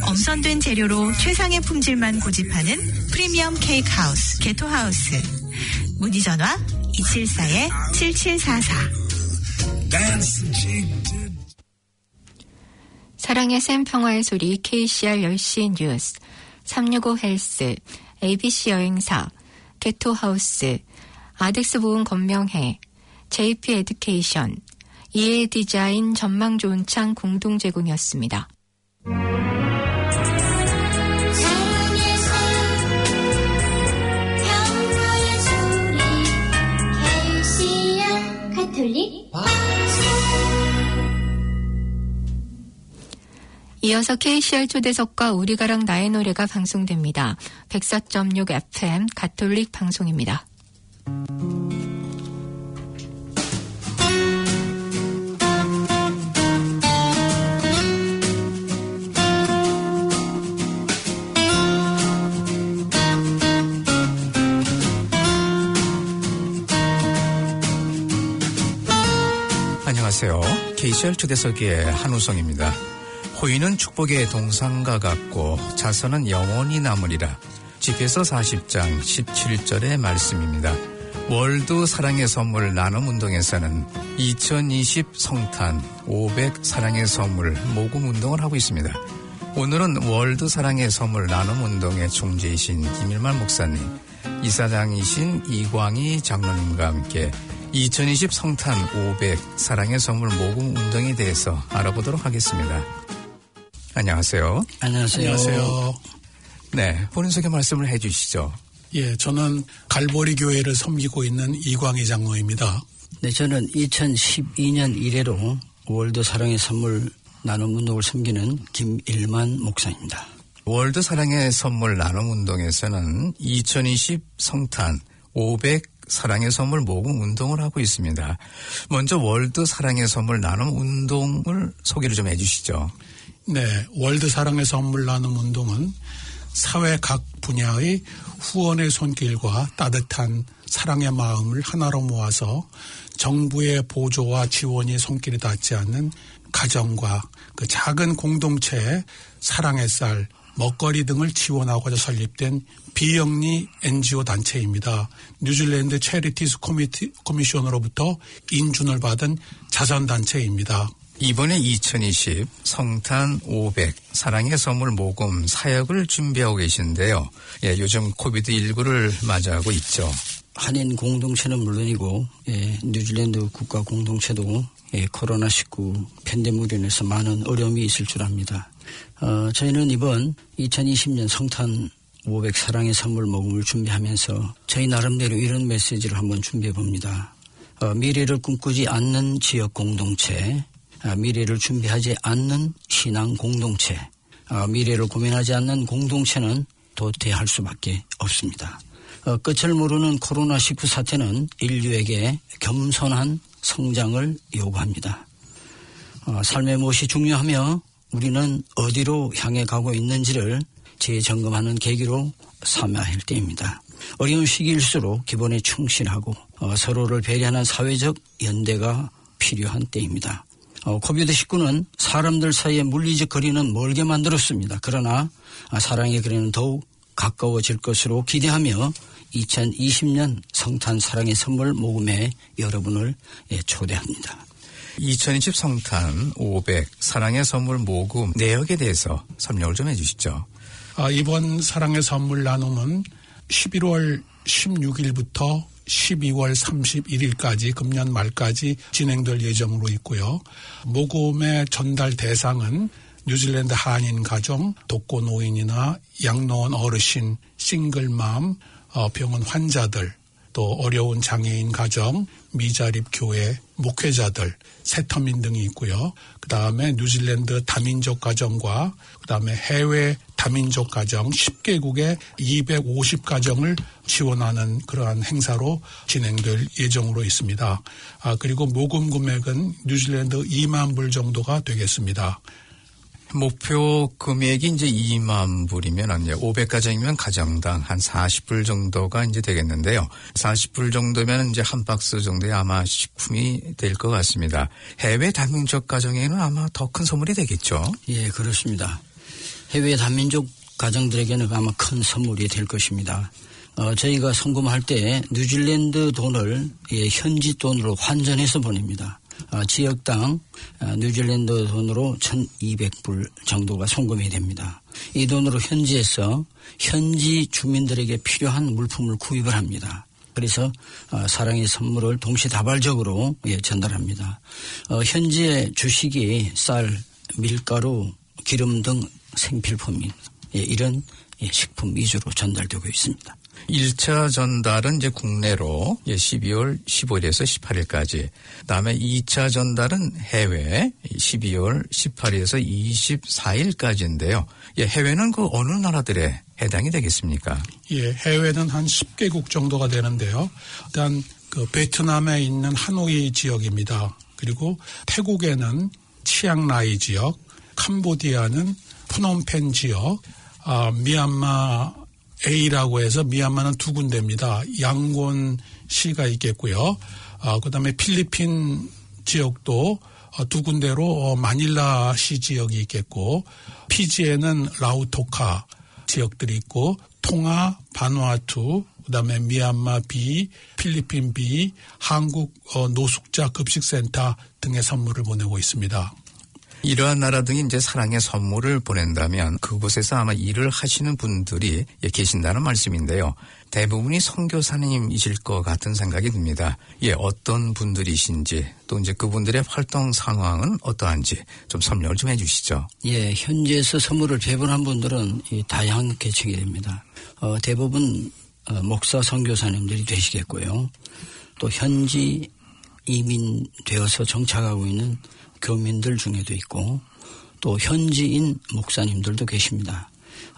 엄선된 재료로 최상의 품질만 고집하는 프리미엄 케이크 하우스, 게토 하우스. 문의 전화 274-7744. 사랑의 샘 평화의 소리 KCR 10시 뉴스 365 헬스 ABC 여행사 게토하우스 아덱스 보험 건명회 JP 에듀케이션 이해 디자인 전망 좋은 창 공동 제공이었습니다. 이어서 KCR 초대석과 우리가랑 나의 노래가 방송됩니다. 104.6 FM 가톨릭 방송입니다. 안녕하세요. KCR 초대석의 한우성입니다. 호의는 축복의 동산과 같고 자선은 영원히 남으리라. 집회서 40장 17절의 말씀입니다. 월드 사랑의 선물 나눔 운동에서는 2020 성탄 500 사랑의 선물 모금 운동을 하고 있습니다. 오늘은 월드 사랑의 선물 나눔 운동의 총재이신 김일만 목사님, 이사장이신 이광희 장로님과 함께 2020 성탄 500 사랑의 선물 모금 운동에 대해서 알아보도록 하겠습니다. 안녕하세요. 안녕하세요. 안녕하세요. 네, 본인 소개 말씀을 해 주시죠. 예, 저는 갈보리 교회를 섬기고 있는 이광희 장로입니다. 네, 저는 2012년 이래로 월드 사랑의 선물 나눔 운동을 섬기는 김일만 목사입니다. 월드 사랑의 선물 나눔 운동에서는 2020 성탄 500 사랑의 선물 모금 운동을 하고 있습니다. 먼저 월드 사랑의 선물 나눔 운동을 소개를 좀 해주시죠. 네, 월드 사랑의 선물 나눔 운동은 사회 각 분야의 후원의 손길과 따뜻한 사랑의 마음을 하나로 모아서 정부의 보조와 지원이 손길이 닿지 않는 가정과 그 작은 공동체의 사랑의 쌀, 먹거리 등을 지원하고자 설립된 비영리 NGO 단체입니다. 뉴질랜드 Charities Committee, Commission으로부터 인준을 받은 자선단체입니다. 이번에 2020 성탄 500 사랑의 선물 모금 사역을 준비하고 계신데요. 예, 요즘 COVID19를 맞이하고 있죠. 한인 공동체는 물론이고 예, 뉴질랜드 국가 공동체도 예, 코로나19 팬데믹으로 인해서 많은 어려움이 있을 줄 압니다. 어, 저희는 이번 2020년 성탄 500 사랑의 선물 모금을 준비하면서 저희 나름대로 이런 메시지를 한번 준비해 봅니다. 어, 미래를 꿈꾸지 않는 지역 공동체, 어, 미래를 준비하지 않는 신앙 공동체, 어, 미래를 고민하지 않는 공동체는 도태할 수밖에 없습니다. 어, 끝을 모르는 코로나19 사태는 인류에게 겸손한 성장을 요구합니다. 어, 삶의 무엇이 중요하며 우리는 어디로 향해 가고 있는지를 재점검하는 계기로 삼아야 할 때입니다. 어려운 시기일수록 기본에 충실하고 어, 서로를 배려하는 사회적 연대가 필요한 때입니다. 어, 코비드19는 사람들 사이의 물리적 거리는 멀게 만들었습니다. 그러나 아, 사랑의 거리는 더욱 가까워질 것으로 기대하며 2020년 성탄 사랑의 선물 모금에 여러분을 예, 초대합니다. 2020 성탄 500 사랑의 선물 모금 내역에 대해서 설명을 좀 해주시죠. 아, 이번 사랑의 선물 나눔은 11월 16일부터 12월 31일까지 금년 말까지 진행될 예정으로 있고요. 모금의 전달 대상은 뉴질랜드 한인 가정, 독거 노인이나 양로원 어르신, 싱글맘, 어, 병원 환자들, 또 어려운 장애인 가정, 미자립 교회, 목회자들, 세터민 등이 있고요. 그 다음에 뉴질랜드 다민족 가정과 그 다음에 해외 다민족 가정 10개국의 250가정을 지원하는 그러한 행사로 진행될 예정으로 있습니다. 아, 그리고 모금 금액은 뉴질랜드 2만 불 정도가 되겠습니다. 목표 금액이 이제 2만 불이면 이제 500가정이면 가정당 한 40불 정도가 이제 되겠는데요. 40불 정도면 이제 한 박스 정도의 아마 식품이 될 것 같습니다. 해외 다민족 가정에는 아마 더 큰 선물이 되겠죠. 예, 그렇습니다. 해외 다민족 가정들에게는 아마 큰 선물이 될 것입니다. 어, 저희가 송금할 때 뉴질랜드 돈을 예, 현지 돈으로 환전해서 보냅니다. 어, 지역당 어, 뉴질랜드 돈으로 1200불 정도가 송금이 됩니다. 이 돈으로 현지에서 현지 주민들에게 필요한 물품을 구입을 합니다. 그래서 어, 사랑의 선물을 동시다발적으로 예, 전달합니다. 어, 현지의 주식이 쌀, 밀가루, 기름 등 생필품이 예, 이런 예, 식품 위주로 전달되고 있습니다. 1차 전달은 이제 국내로 12월 15일에서 18일까지. 그다음에 2차 전달은 해외 12월 18일에서 24일까지인데요. 예, 해외는 그 어느 나라들에 해당이 되겠습니까? 예, 해외는 한 10개국 정도가 되는데요. 일단 그 베트남에 있는 하노이 지역입니다. 그리고 태국에는 치앙라이 지역, 캄보디아는 푸놈펜 지역, 아, 미얀마 A라고 해서 미얀마는 두 군데입니다. 양곤 시가 있겠고요. 아, 그다음에 필리핀 지역도 어, 두 군데로 어, 마닐라 시 지역이 있겠고 피지에는 라우토카 지역들이 있고 통화, 바누아투, 그다음에 미얀마 B, 필리핀 B, 한국 어, 노숙자 급식센터 등의 선물을 보내고 있습니다. 이러한 나라 등이 이제 사랑의 선물을 보낸다면 그곳에서 아마 일을 하시는 분들이 계신다는 말씀인데요. 대부분이 선교사님이실 것 같은 생각이 듭니다. 예, 어떤 분들이신지 또 이제 그분들의 활동 상황은 어떠한지 좀 설명을 좀 해주시죠. 예, 현지에서 선물을 배분한 분들은 다양한 계층이 됩니다. 어, 대부분 어, 목사 선교사님들이 되시겠고요. 또 현지 이민 되어서 정착하고 있는 교민들 중에도 있고 또 현지인 목사님들도 계십니다.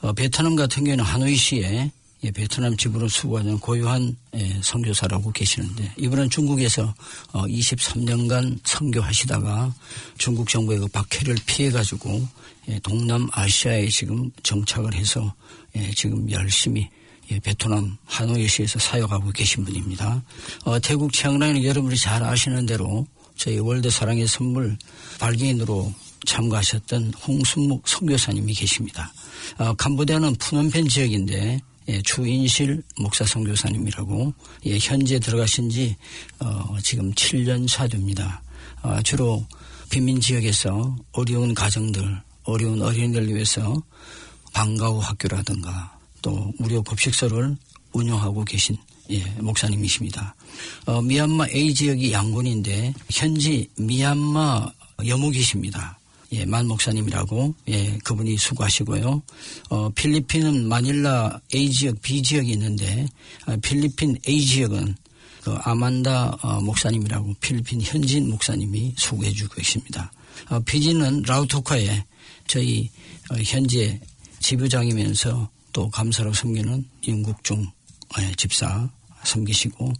어, 베트남 같은 경우는 하노이시에 예, 베트남 지부를 수고하는 고유한 예, 선교사라고 계시는데 이분은 중국에서 어, 23년간 선교하시다가 중국 정부의 그 박해를 피해 가지고 예, 동남아시아에 지금 정착을 해서 예, 지금 열심히 예, 베트남 하노이시에서 사역하고 계신 분입니다. 어, 태국 치앙라이는 여러분이 잘 아시는 대로 저희 월드 사랑의 선물 발기인으로 참가하셨던 홍순묵 선교사님이 계십니다. 어, 캄보디아는 푸놈펜 지역인데 예, 주인실 목사 선교사님이라고 예, 현재 들어가신 지 어, 지금 7년 차 됩니다. 어, 주로 빈민 지역에서 어려운 가정들, 어려운 어린이들 위해서 방과후 학교라든가 또 무료 급식소를 운영하고 계신 예, 목사님이십니다. 어, 미얀마 A 지역이 양곤인데 현지 미얀마 여목이십니다. 예, 만 목사님이라고 예, 그분이 수고하시고요. 어, 필리핀은 마닐라 A 지역, B 지역이 있는데 아, 필리핀 A 지역은 그 아만다 어, 목사님이라고 필리핀 현지인 목사님이 수고해주고 계십니다. 어, 피지는 라우토카에 저희 어, 현재 지부장이면서 또 감사로 섬기는 윤국중 예, 집사 섬기시고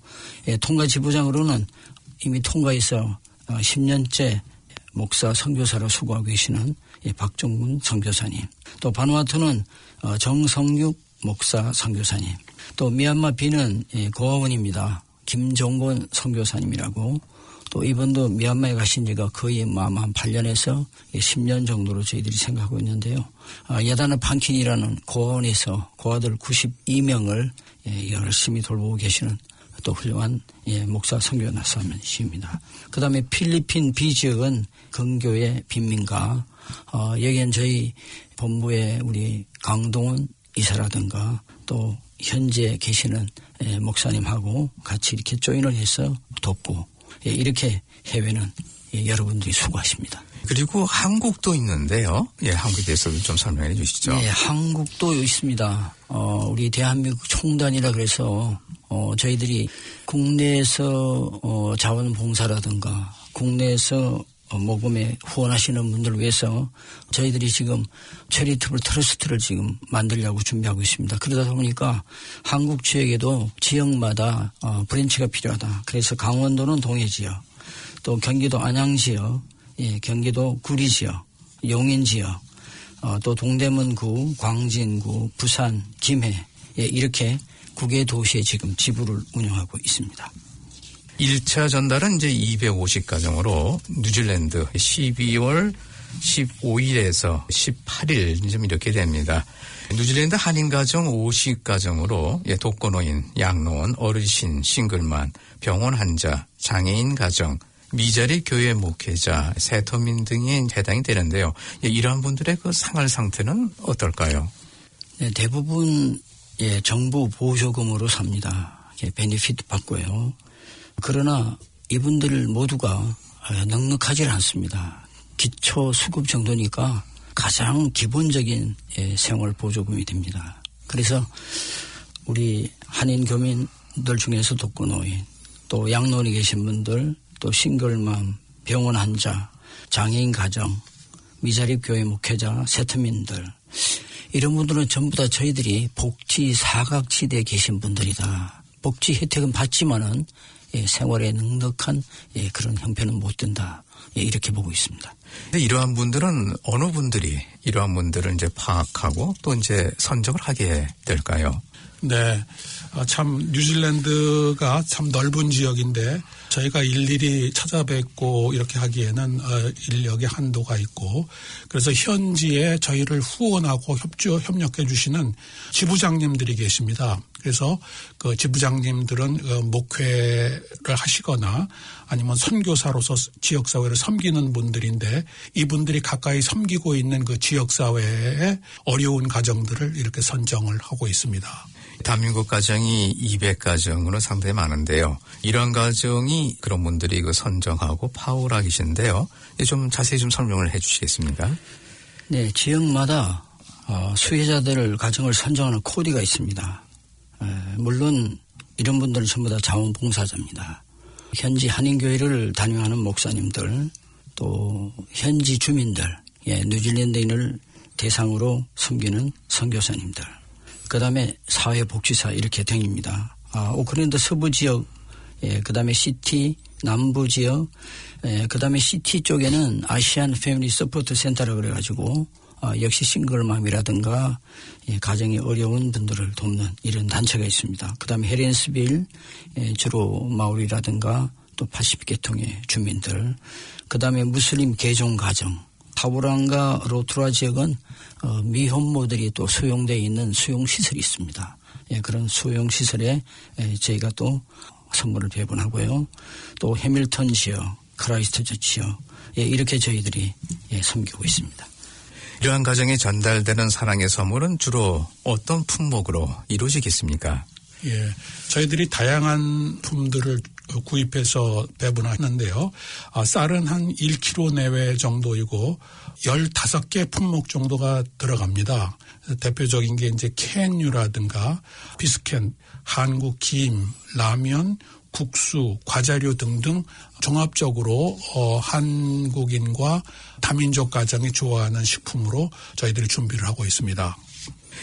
예, 통가 지부장으로는 이미 통과해서 10년째 어, 목사 선교사로 수고하고 계시는 예, 박종문 선교사님 또 바누아투는 어, 정성육 목사 선교사님 또 미얀마 비는 예, 고아원입니다. 김종곤 선교사님이라고 또 이분도 미얀마에 가신 지가 거의 한 8년에서 10년 정도로 저희들이 생각하고 있는데요. 아, 야다나 판킨이라는 고아원에서 고아들 92명을 예, 열심히 돌보고 계시는 또 훌륭한 예, 목사 선교나사님이십니다. 그 다음에 필리핀 B 지역은 근교의 빈민가 어, 여기엔 저희 본부의 우리 강동원 이사라든가 또 현재 계시는 예, 목사님하고 같이 이렇게 조인을 해서 돕고 예, 이렇게 해외는 예, 여러분들이 수고하십니다. 그리고 한국도 있는데요. 예, 한국에 대해서도 좀 설명해 주시죠. 네, 한국도 있습니다. 어, 우리 대한민국 총단이라 그래서 어, 저희들이 국내에서 어, 자원봉사라든가 국내에서 어, 모금에 후원하시는 분들을 위해서 저희들이 지금 체리트블 트러스트를 지금 만들려고 준비하고 있습니다. 그러다 보니까 한국 지역에도 지역마다 어, branch가 필요하다. 그래서 강원도는 동해 지역, 또 경기도 안양 지역, 예, 경기도 구리 지역, 용인 지역, 어, 또 동대문구, 광진구, 부산, 김해 예, 이렇게 9개 도시에 지금 지부를 운영하고 있습니다. 1차 전달은 이제 250가정으로 뉴질랜드 12월 15일에서 18일 좀 이렇게 됩니다. 뉴질랜드 한인가정 50가정으로 예, 독거노인, 양로원, 어르신, 싱글만, 병원 환자, 장애인 가정, 미자리 교회 목회자, 세터민 등이 해당이 되는데요. 예, 이러한 분들의 그 생활 상태는 어떨까요? 네, 대부분 예, 정부 보조금으로 삽니다. 예, 베니피트 받고요. 그러나 이분들 모두가 넉넉하지 않습니다. 기초 수급 정도니까 가장 기본적인 예, 생활 보조금이 됩니다. 그래서 우리 한인 교민들 중에서 독거노인, 또 양론에 계신 분들, 또 싱글맘, 병원 환자, 장애인 가정, 미자립 교회 목회자, 세트민들 이런 분들은 전부 다 저희들이 복지 사각지대에 계신 분들이다. 복지 혜택은 받지만은 예, 생활에 넉넉한 예, 그런 형편은 못 된다. 예, 이렇게 보고 있습니다. 이러한 분들은 어느 분들이 이러한 분들을 이제 파악하고 또 이제 선정을 하게 될까요? 네. 아, 참 뉴질랜드가 참 넓은 지역인데 저희가 일일이 찾아뵙고 이렇게 하기에는 어, 인력의 한도가 있고 그래서 현지에 저희를 후원하고 협조 협력해 주시는 지부장님들이 계십니다. 그래서 그 지부장님들은 어, 목회를 하시거나 아니면 선교사로서 지역 사회를 섬기는 분들인데 이분들이 가까이 섬기고 있는 그 지역 사회의 어려운 가정들을 이렇게 선정을 하고 있습니다. 대한민국 가정이 200가정으로 상당히 많은데요. 이러한 가정이 그런 분들이 그 선정하고 파워라 계신데요. 좀 자세히 좀 설명을 해 주시겠습니까? 네, 지역마다 어, 수혜자들 가정을 선정하는 코디가 있습니다. 물론 이런 분들은 전부 다 자원봉사자입니다. 현지 한인교회를 담임하는 목사님들, 또 현지 주민들, 예, 뉴질랜드인을 대상으로 섬기는 선교사님들, 그 다음에 사회복지사 이렇게 됩니다. 아, 오클랜드 서부 지역, 예, 그 다음에 city, 남부 지역, 예, 그 다음에 city 쪽에는 Asian Family Support Centre라 그래가지고 어, 역시 싱글맘이라든가 예, 가정이 어려운 분들을 돕는 이런 단체가 있습니다. 그 다음에 헬렌스빌 예, 주로 마오리라든가 또 80계통의 주민들 그 다음에 무슬림 개종 가정 타우랑가 로토루아 지역은 어, 미혼모들이 또 수용되어 있는 수용시설이 있습니다. 예, 그런 수용시설에 예, 저희가 또 선물을 배분하고요. 또 해밀턴 지역, 크라이스트처 지역 예, 이렇게 저희들이 예, 섬기고 있습니다. 이러한 가정에 전달되는 사랑의 선물은 주로 어떤 품목으로 이루어지겠습니까? 예, 저희들이 다양한 품들을 구입해서 배분하는데요. 아, 쌀은 한 1kg 내외 정도이고 15개 품목 정도가 들어갑니다. 대표적인 게 이제 캔유라든가 비스켓, 한국 김, 라면, 국수, 과자류 등등 종합적으로 어, 한국인과 다민족 가정이 좋아하는 식품으로 저희들이 준비를 하고 있습니다.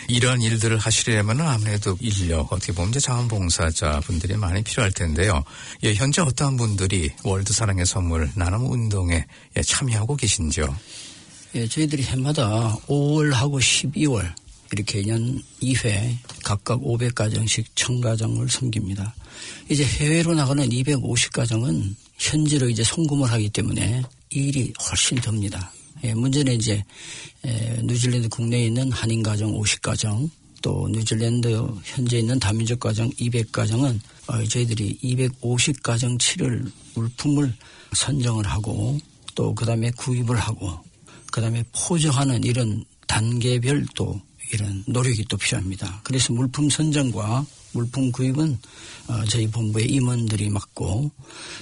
이런 일들을 하시려면 아무래도 인력, 어떻게 보면 자원봉사자 분들이 많이 필요할 텐데요. 예, 현재 어떠한 분들이 월드 사랑의 선물 나눔 운동에 예, 참여하고 계신지요? 예, 저희들이 해마다 5월하고 12월 이렇게 연 2회 각각 500가정씩 1000가정을 섬깁니다. 이제 해외로 나가는 250가정은 현지로 이제 송금을 하기 때문에 일이 훨씬 듭니다. 예, 문제는 이제 에, 뉴질랜드 국내에 있는 한인 가정 50가정 또 뉴질랜드 현재 있는 다민족 가정 200가정은 어, 저희들이 250가정 치를 물품을 선정을 하고 또 그다음에 구입을 하고 그다음에 포장하는 이런 단계별 또 이런 노력이 또 필요합니다. 그래서 물품 선정과 물품 구입은 어, 저희 본부의 임원들이 맡고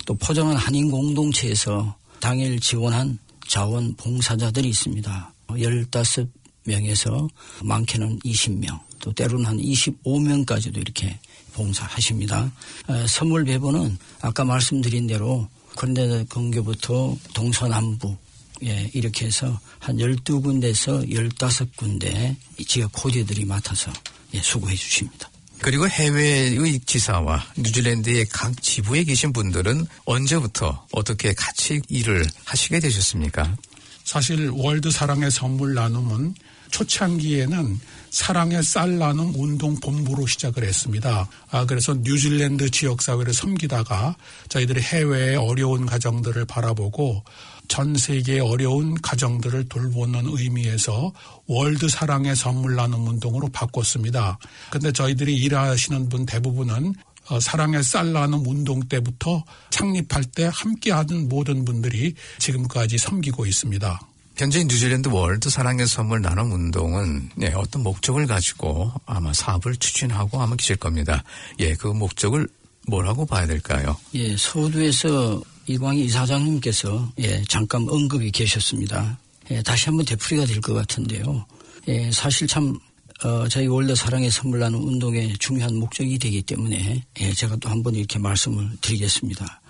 또 포장은 한인 공동체에서 당일 지원한 자원 봉사자들이 있습니다. 15명에서 많게는 20명, 또 때로는 한 25명까지도 이렇게 봉사하십니다. 어, 선물 배분은 아까 말씀드린 대로 건대 근교부터 동서남부 예, 이렇게 해서 한 12군데에서 15군데 지역 코디들이 맡아서 예, 수고해 주십니다. 그리고 해외의 지사와 뉴질랜드의 각 지부에 계신 분들은 언제부터 어떻게 같이 일을 하시게 되셨습니까? 사실 월드 사랑의 선물 나눔은 초창기에는 사랑의 쌀 나눔 운동 본부로 시작을 했습니다. 아, 그래서 뉴질랜드 지역 사회를 섬기다가 저희들이 해외의 어려운 가정들을 바라보고 전 세계의 어려운 가정들을 돌보는 의미에서 월드 사랑의 선물 나눔 운동으로 바꿨습니다. 근데 저희들이 일하시는 분 대부분은 어, 사랑의 쌀 나눔 운동 때부터 창립할 때 함께하는 모든 분들이 지금까지 섬기고 있습니다. 현재 뉴질랜드 월드 사랑의 선물 나눔 운동은 네, 어떤 목적을 가지고 아마 사업을 추진하고 아마 계실 겁니다. 예, 그 목적을 뭐라고 봐야 될까요? 예, 서두에서 이광희 이사장님께서 예, 잠깐 언급이 계셨습니다. 예, 다시 한번 되풀이가 될 것 같은데요. 예, 사실 참 어, 저희 월드 사랑의 선물라는 운동의 중요한 목적이 되기 때문에 예, 제가 또 한 번 이렇게 말씀을 드리겠습니다.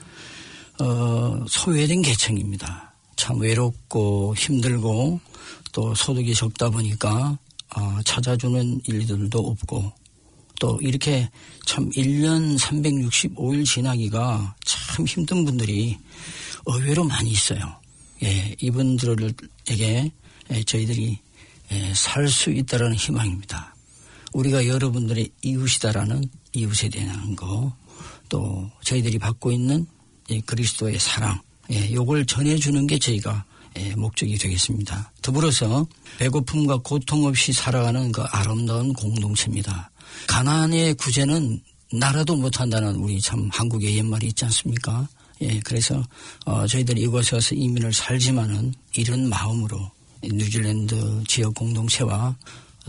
어, 소외된 계층입니다. 참 외롭고 힘들고 또 소득이 적다 보니까 어, 찾아주는 일들도 없고 또 이렇게 참 1년 365일 지나기가 참 힘든 분들이 의외로 많이 있어요. 예, 이분들에게 예, 저희들이 예, 살수 있다라는 희망입니다. 우리가 여러분들의 이웃이다라는 이웃에 대한 거, 또 저희들이 받고 있는 예, 그리스도의 사랑, 예, 요걸 전해주는 게 저희가 예, 목적이 되겠습니다. 더불어서 배고픔과 고통 없이 살아가는 그 아름다운 공동체입니다. 가난의 구제는 나라도 못한다는 우리 참 한국의 옛말이 있지 않습니까? 예, 그래서 어, 저희들이 이곳에 와서 이민을 살지만은 이런 마음으로 뉴질랜드 지역 공동체와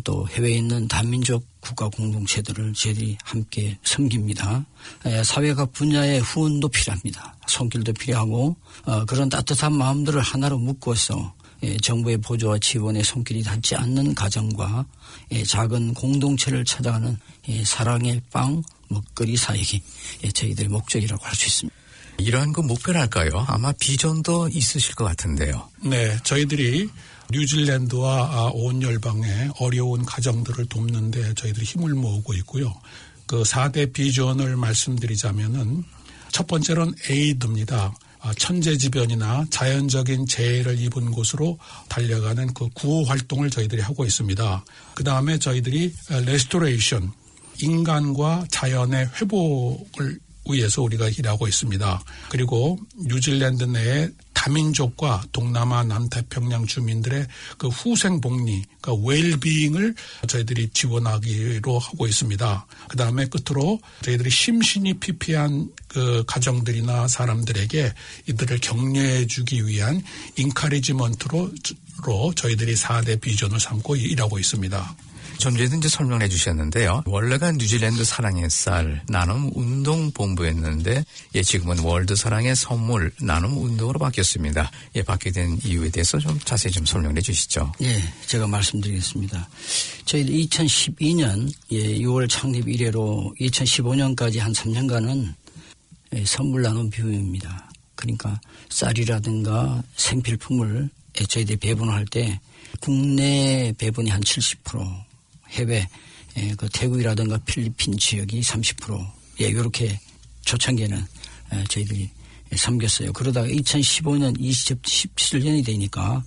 또 해외에 있는 단민족 국가 공동체들을 저희들이 함께 섬깁니다. 예, 사회각 분야의 후원도 필요합니다. 손길도 필요하고 어, 그런 따뜻한 마음들을 하나로 묶어서 예, 정부의 보조와 지원에 손길이 닿지 않는 가정과 예, 작은 공동체를 찾아가는 사랑의 빵 먹거리 사역이 저희들의 목적이라고 할 수 있습니다. 이러한 그 목표랄까요? 아마 비전도 있으실 것 같은데요. 네, 저희들이 뉴질랜드와 온 열방의 어려운 가정들을 돕는데 저희들이 힘을 모으고 있고요. 그 4대 비전을 말씀드리자면은 첫 번째로는 aid입니다. 아, 천재지변이나 자연적인 재해를 입은 곳으로 달려가는 그 구호 활동을 저희들이 하고 있습니다. 그 다음에 저희들이 restoration, 인간과 자연의 회복을 위해서 우리가 일하고 있습니다. 그리고 뉴질랜드 내에 다민족과 동남아 남태평양 주민들의 그 후생 복리, 그 웰빙을 저희들이 지원하기로 하고 있습니다. 그 다음에 끝으로 저희들이 심신이 피폐한 그 가정들이나 사람들에게 이들을 격려해주기 위한 encouragement로 저희들이 4대 비전을 삼고 일하고 있습니다. 좀 전에도 이제 설명해 주셨는데요. 원래가 뉴질랜드 사랑의 쌀 나눔 운동 본부였는데 예, 지금은 월드 사랑의 선물 나눔 운동으로 바뀌었습니다. 예, 바뀌게 된 이유에 대해서 좀 자세히 좀 설명해 주시죠. 예, 제가 말씀드리겠습니다. 저희 2012년 예, 6월 창립 이래로 2015년까지 한 3년간은 예, 선물 나눔 비용입니다. 그러니까 쌀이라든가 생필품을 저희들이 배분을 할때 국내 배분이 한 70%, 해외 예, 그 태국이라든가 필리핀 지역이 30% 예, 이렇게 초창기에는 예, 저희들이 섬겼어요. 그러다가 2015년, 2017년이 되니까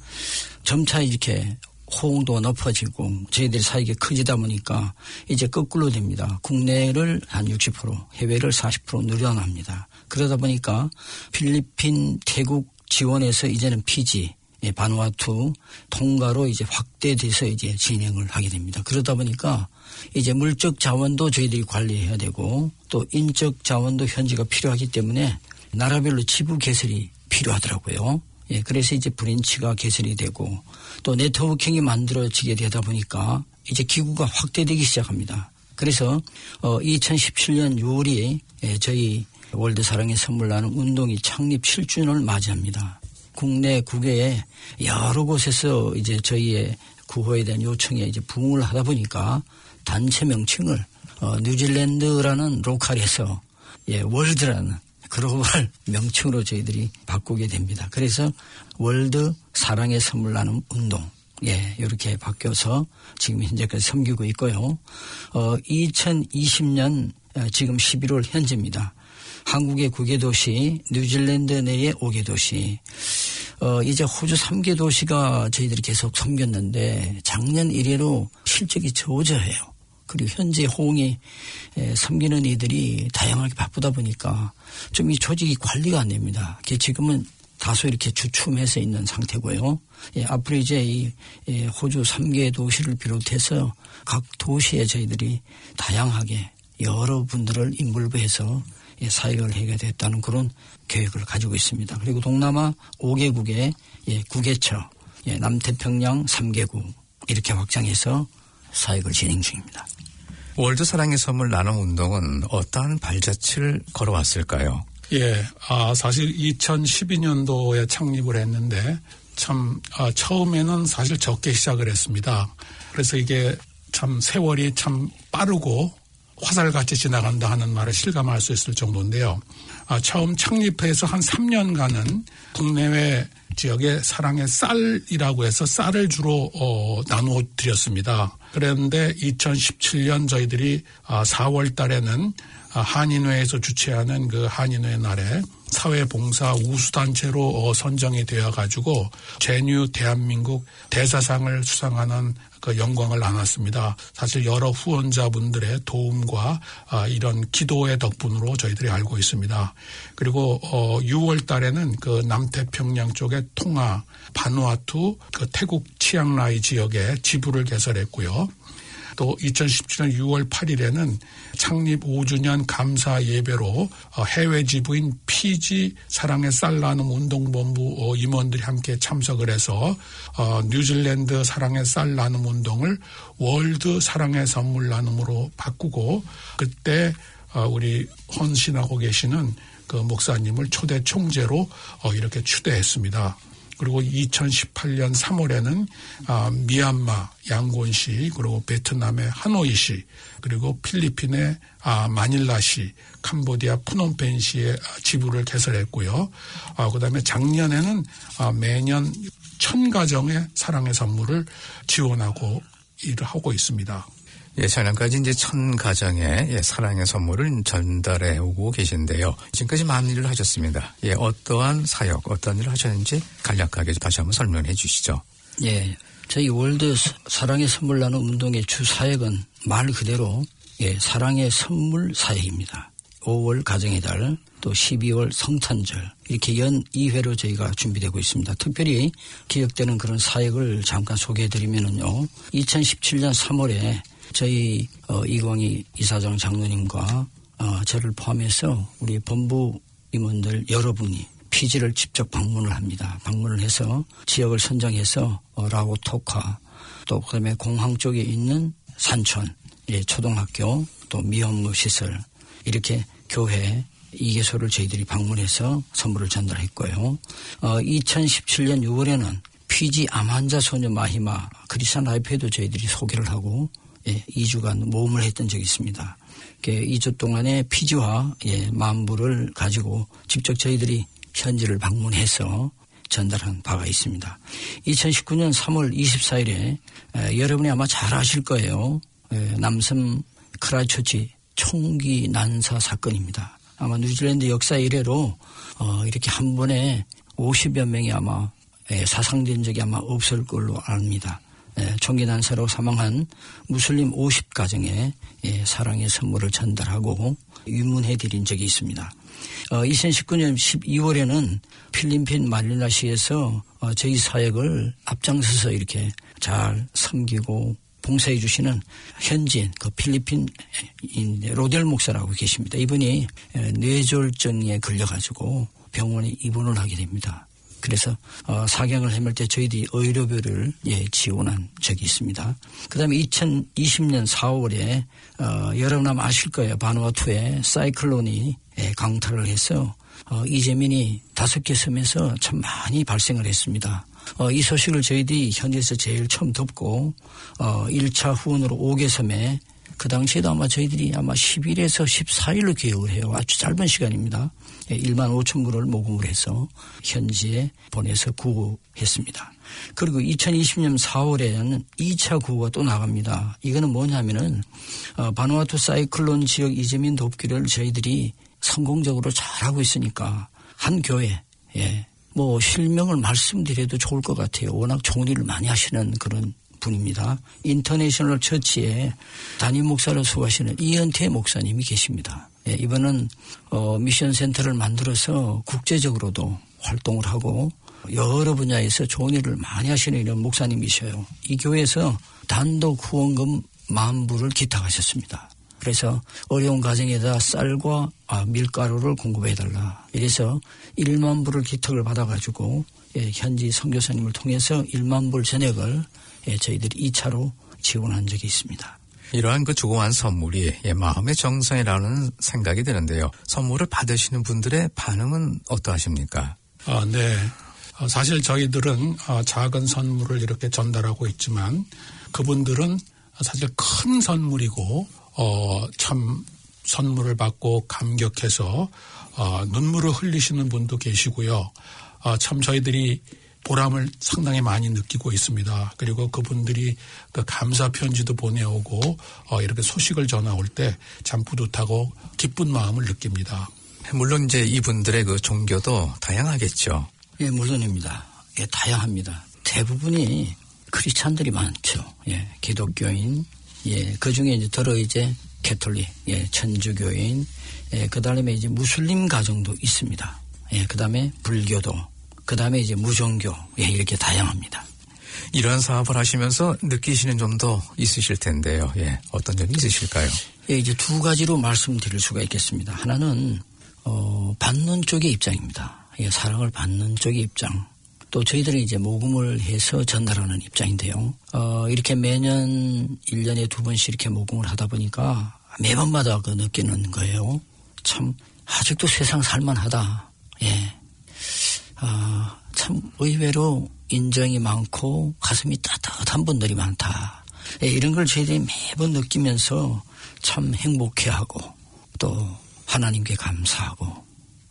점차 이렇게 호응도가 높아지고 저희들이 사이가 커지다 보니까 이제 거꾸로 됩니다. 국내를 한 60%, 해외를 40% 늘어납니다. 그러다 보니까 필리핀, 태국 지원에서 이제는 피지, 예, 바누아투 통가로 이제 확대돼서 이제 진행을 하게 됩니다. 그러다 보니까 이제 물적 자원도 저희들이 관리해야 되고 또 인적 자원도 현지가 필요하기 때문에 나라별로 지부 개설이 필요하더라고요. 예, 그래서 이제 branch가 개설이 되고 또 networking이 만들어지게 되다 보니까 이제 기구가 확대되기 시작합니다. 그래서 어 2017년 6월이 예, 저희 월드 사랑의 선물 나눔 운동이 창립 7주년을 맞이합니다. 국내 국외에 여러 곳에서 이제 저희의 구호에 대한 요청에 이제 부응을 하다 보니까 단체 명칭을 어, 뉴질랜드라는 로컬에서 예, 월드라는 글로벌 명칭으로 저희들이 바꾸게 됩니다. 그래서 월드 사랑의 선물 나눔 운동 예, 이렇게 바뀌어서 지금 현재까지 섬기고 있고요. 어, 2020년 어, 지금 11월 현재입니다. 한국의 9개 도시, 뉴질랜드 내의 5개 도시, 어, 이제 호주 3개 도시가 저희들이 계속 섬겼는데 작년 이래로 실적이 저조해요. 그리고 현재 호응이 섬기는 이들이 다양하게 바쁘다 보니까 좀 이 조직이 관리가 안 됩니다. 지금은 다소 이렇게 주춤해서 있는 상태고요. 예, 앞으로 이제 이 예, 호주 3개 도시를 비롯해서 각 도시에 저희들이 다양하게 여러 분들을 인물부해서 예, 사역을 하게 됐다는 그런 계획을 가지고 있습니다. 그리고 동남아 5개국의 예, 9개처, 예, 남태평양 3개국 이렇게 확장해서 사역을 진행 중입니다. 월드 사랑의 선물 나눔 운동은 어떠한 발자취를 걸어왔을까요? 예, 아, 사실 2012년도에 창립을 했는데 참 아, 처음에는 사실 적게 시작을 했습니다. 그래서 이게 참 세월이 참 빠르고 화살같이 지나간다 하는 말을 실감할 수 있을 정도인데요. 아, 처음 창립해서 한 3년간은 국내외 지역에 사랑의 쌀이라고 해서 쌀을 주로 어, 나누어 드렸습니다. 그런데 2017년 저희들이 아, 4월 달에는 아, 한인회에서 주최하는 그 한인회 날에 사회봉사 우수단체로 어, 선정이 되어 가지고 제뉴 대한민국 대사상을 수상하는 그 영광을 안았습니다. 사실 여러 후원자분들의 도움과 아, 이런 기도의 덕분으로 저희들이 알고 있습니다. 그리고 6월 어, 달에는 그 남태평양 쪽의 통화, 바누아투, 그 태국 치앙라이 지역에 지부를 개설했고요. 또 2017년 6월 8일에는 창립 5주년 감사 예배로 어, 해외 지부인 피지 사랑의 쌀 나눔 운동본부 어, 임원들이 함께 참석을 해서 어, 뉴질랜드 사랑의 쌀 나눔 운동을 월드 사랑의 선물 나눔으로 바꾸고 그때 우리 헌신하고 계시는 그 목사님을 초대 총재로 이렇게 추대했습니다. 그리고 2018년 3월에는 아, 미얀마 양곤시 그리고 베트남의 하노이시 그리고 필리핀의 아, 마닐라시 캄보디아 푸놈펜시의 지부를 개설했고요. 아, 그다음에 작년에는 아, 매년 천 가정의 사랑의 선물을 지원하고 일을 하고 있습니다. 예, 작년까지 이제 천 가정의 예, 사랑의 선물을 전달해 오고 계신데요. 지금까지 많은 일을 하셨습니다. 예, 어떠한 사역, 어떤 일을 하셨는지 간략하게 다시 한번 설명해 주시죠. 예, 저희 월드 사랑의 선물 나눔 운동의 주 사역은 말 그대로 예, 사랑의 선물 사역입니다. 5월 가정의 달, 또 12월 성탄절 이렇게 연 2회로 저희가 준비되고 있습니다. 특별히 기억되는 그런 사역을 잠깐 소개해 드리면은요. 2017년 3월에 저희 어, 이광희 이사장 장로님과 어, 저를 포함해서 우리 본부 임원들 여러분이 피지를 직접 방문을 합니다. 방문을 해서 지역을 선정해서 어, 라오토카 또 그다음에 공항 쪽에 있는 산촌 예, 초등학교 또 미혼모 시설 이렇게 교회 이개소를 저희들이 방문해서 선물을 전달했고요. 어, 2017년 6월에는 피지 암 환자 소녀 마히마 크리스찬 라이프에도 저희들이 소개를 하고 예, 2주간 모금을 했던 적이 있습니다. 2주 동안의 피지화 예, 만불을 가지고 직접 저희들이 현지를 방문해서 전달한 바가 있습니다. 2019년 3월 24일에 에, 여러분이 아마 잘 아실 거예요. 에, 남섬 크라이스트처치 총기 난사 사건입니다. 아마 뉴질랜드 역사 이래로 어, 이렇게 한 번에 50여 명이 아마 에, 사상된 적이 아마 없을 걸로 압니다. 예, 총기 난사로 사망한 무슬림 50가정에 예, 사랑의 선물을 전달하고 위문해 드린 적이 있습니다. 2019년 어, 12월에는 필리핀 말릴라시에서 어, 저희 사역을 앞장서서 이렇게 잘 섬기고 봉사해 주시는 현지인 그 필리핀 로델 목사라고 계십니다. 이분이 뇌졸전에 걸려가지고 병원에 입원을 하게 됩니다. 그래서 어, 사경을 헤맬 때 저희들이 의료비를 예, 지원한 적이 있습니다. 그다음에 2020년 4월에 어, 여러분 아마 아실 거예요. 바누아투에 사이클론이 예, 강타를 해서 어, 이재민이 다섯 개 섬에서 참 많이 발생을 했습니다. 어, 이 소식을 저희들이 현지에서 제일 처음 듣고 어, 1차 후원으로 5개 섬에 그 당시에도 아마 저희들이 아마 10일에서 14일로 기억을 해요. 아주 짧은 시간입니다. 1만 예, 5천 불을 모금을 해서 현지에 보내서 구호했습니다. 그리고 2020년 4월에는 2차 구호가 또 나갑니다. 이거는 뭐냐면은 어, 바누아투 사이클론 지역 이재민 돕기를 저희들이 성공적으로 잘하고 있으니까 한 교회 예. 뭐 실명을 말씀드려도 좋을 것 같아요. 워낙 일을 많이 하시는 그런 분입니다. 인터내셔널 처치에 담임 목사로 수고하시는 이현태 목사님이 계십니다. 예, 이분은 어, 미션 센터를 만들어서 국제적으로도 활동을 하고 여러 분야에서 좋은 일을 많이 하시는 이런 목사님이셔요. 이 교회에서 단독 후원금 만 불을 기탁하셨습니다. 그래서 어려운 가정에다 쌀과 아, 밀가루를 공급해달라. 이래서 1만 불을 기탁을 받아가지고 예, 현지 선교사님을 통해서 1만 불 전액을 예, 저희들이 2차로 지원한 적이 있습니다. 이러한 그 조그만 선물이 예, 마음의 정성이라는 생각이 드는데요. 선물을 받으시는 분들의 반응은 어떠하십니까? 아, 네. 어, 사실 저희들은 어, 작은 선물을 이렇게 전달하고 있지만 그분들은 사실 큰 선물이고 어, 참 선물을 받고 감격해서 어, 눈물을 흘리시는 분도 계시고요. 어, 참 저희들이 보람을 상당히 많이 느끼고 있습니다. 그리고 그분들이 그 감사 편지도 보내오고 어, 이렇게 소식을 전화올 때 참 뿌듯하고 기쁜 마음을 느낍니다. 물론 이제 이분들의 그 종교도 다양하겠죠. 예, 물론입니다. 예, 다양합니다. 대부분이 크리스찬들이 많죠. 예, 기독교인, 예, 그 중에 이제 들어 이제 캐톨릭, 예, 천주교인, 예, 그 다음에 이제 무슬림 가정도 있습니다. 예, 그 다음에 불교도, 그 다음에 이제 무종교, 예, 이렇게 다양합니다. 이런 사업을 하시면서 느끼시는 점도 있으실 텐데요. 예, 어떤 점이 있으실까요? 예, 이제 두 가지로 말씀드릴 수가 있겠습니다. 하나는, 어, 받는 쪽의 입장입니다. 예, 사랑을 받는 쪽의 입장. 또 저희들이 이제 모금을 해서 전달하는 입장인데요. 어, 이렇게 매년 1년에 두 번씩 이렇게 모금을 하다 보니까 매번마다 그 느끼는 거예요. 참, 아직도 세상 살만하다. 예. 아, 참 의외로 인정이 많고 가슴이 따뜻한 분들이 많다. 예, 이런 걸 저희들이 매번 느끼면서 참 행복해하고 또 하나님께 감사하고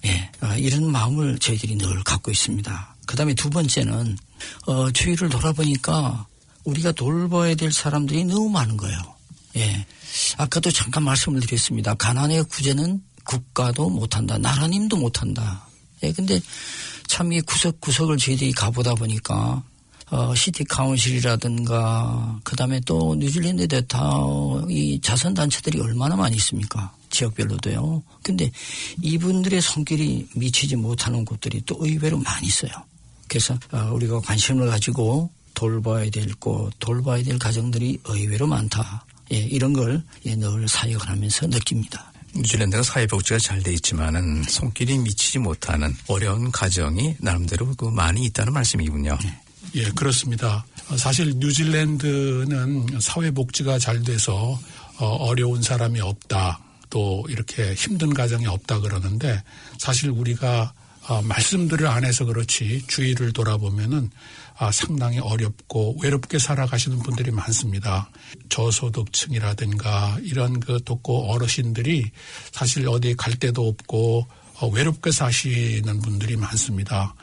예, 아, 이런 마음을 저희들이 늘 갖고 있습니다. 그 다음에 두 번째는, 어, 주위를 돌아보니까 우리가 돌봐야 될 사람들이 너무 많은 거예요. 예. 아까도 잠깐 말씀을 드렸습니다. 가난의 구제는 국가도 못한다. 나라님도 못한다. 예, 근데 참 이 구석구석을 저희들이 가보다 보니까 어, 시티 카운실이라든가 그 다음에 또 뉴질랜드 대타 이 자선 단체들이 얼마나 많이 있습니까? 지역별로도요. 근데 이분들의 손길이 미치지 못하는 곳들이 또 의외로 많이 있어요. 그래서 어, 우리가 관심을 가지고 돌봐야 될 곳, 돌봐야 될 가정들이 의외로 많다. 예, 이런 걸늘 예, 사역을 하면서 느낍니다. 뉴질랜드가 사회복지가 잘 돼 있지만은 손길이 미치지 못하는 어려운 가정이 나름대로 그 많이 있다는 말씀이군요. 네. 예, 그렇습니다. 사실 뉴질랜드는 사회복지가 잘 돼서 어, 어려운 사람이 없다. 또 이렇게 힘든 가정이 없다 그러는데 사실 우리가 어, 말씀들을 안 해서 그렇지 주위를 돌아보면은 아, 상당히 어렵고 외롭게 살아가시는 분들이 많습니다. 저소득층이라든가 이런 그 돕고 어르신들이 사실 어디 갈 데도 없고 어, 외롭게 사시는 분들이 많습니다.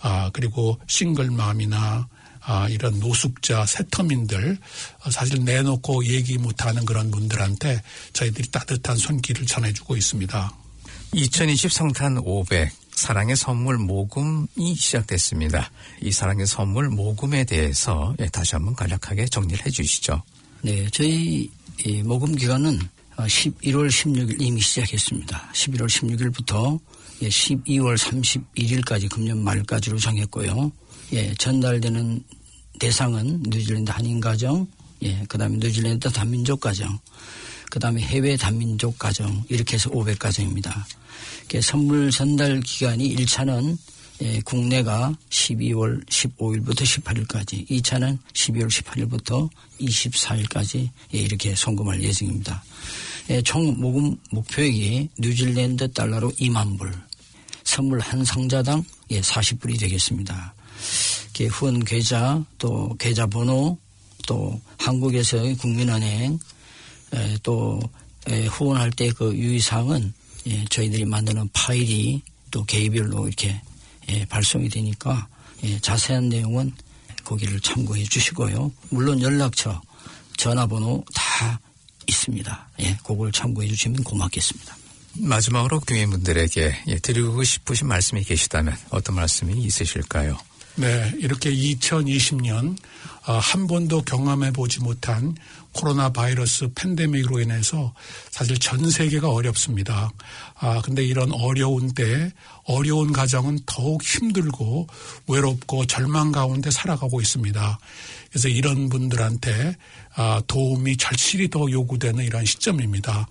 아, 그리고 싱글맘이나 아, 이런 노숙자, 세터민들 어, 사실 내놓고 얘기 못하는 그런 분들한테 저희들이 따뜻한 손길을 전해주고 있습니다. 2020 성탄 500 사랑의 선물 모금이 시작됐습니다. 이 사랑의 선물 모금에 대해서 예, 다시 한번 간략하게 정리를 해 주시죠. 네, 저희 모금 기간은 11월 어, 16일 이미 시작했습니다. 11월 16일부터 12월 31일까지 금년 말까지로 정했고요. 예, 전달되는 대상은 뉴질랜드 한인 가정, 예, 그 다음에 뉴질랜드 단민족 가정, 그 다음에 해외 단민족 가정, 이렇게 해서 500 가정입니다. 선물 전달 기간이 1차는 예, 국내가 12월 15일부터 18일까지, 2차는 12월 18일부터 24일까지 예, 이렇게 송금할 예정입니다. 예, 총 모금 목표액이 뉴질랜드 달러로 2만 불, 선물 한 상자당 예, 40불이 되겠습니다. 후원 계좌, 또 계좌 번호, 또 한국에서의 국민은행, 또 후원할 때 그 유의사항은 예, 저희들이 만드는 파일이 또 개별로 이렇게 예, 발송이 되니까 예, 자세한 내용은 거기를 참고해 주시고요. 물론 연락처, 전화번호 다 있습니다. 예, 그걸 참고해 주시면 고맙겠습니다. 마지막으로 교회분들에게 예, 드리고 싶으신 말씀이 계시다면 어떤 말씀이 있으실까요? 네, 이렇게 2020년 어, 한 번도 경험해 보지 못한 코로나 바이러스 팬데믹으로 인해서 사실 전 세계가 어렵습니다. 아, 근데 이런 어려운 때 어려운 가정은 더욱 힘들고 외롭고 절망 가운데 살아가고 있습니다. 그래서 이런 분들한테 아, 도움이 절실히 더 요구되는 이런 시점입니다.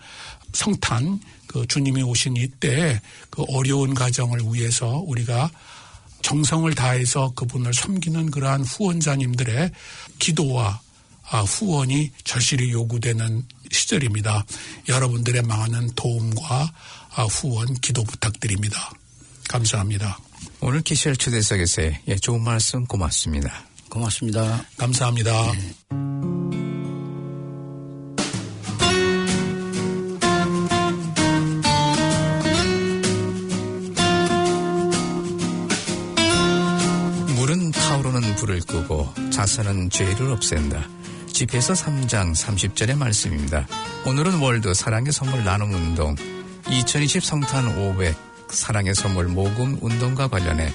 성탄, 그 주님이 오신 이때 그 어려운 가정을 위해서 우리가 정성을 다해서 그분을 섬기는 그러한 후원자님들의 기도와 아, 아, 후원이 절실히 요구되는 시절입니다. 여러분들의 많은 도움과 아, 후원 기도 부탁드립니다. 감사합니다. 오늘 기실 초대석에서 예, 좋은 말씀 고맙습니다. 고맙습니다. 감사합니다. 네. 물은 타오르는 불을 끄고 자선은 죄를 없앤다. 집회서 3장 30절의 말씀입니다. 오늘은 월드 사랑의 선물 나눔 운동 2020 성탄 500 사랑의 선물 모금 운동과 관련해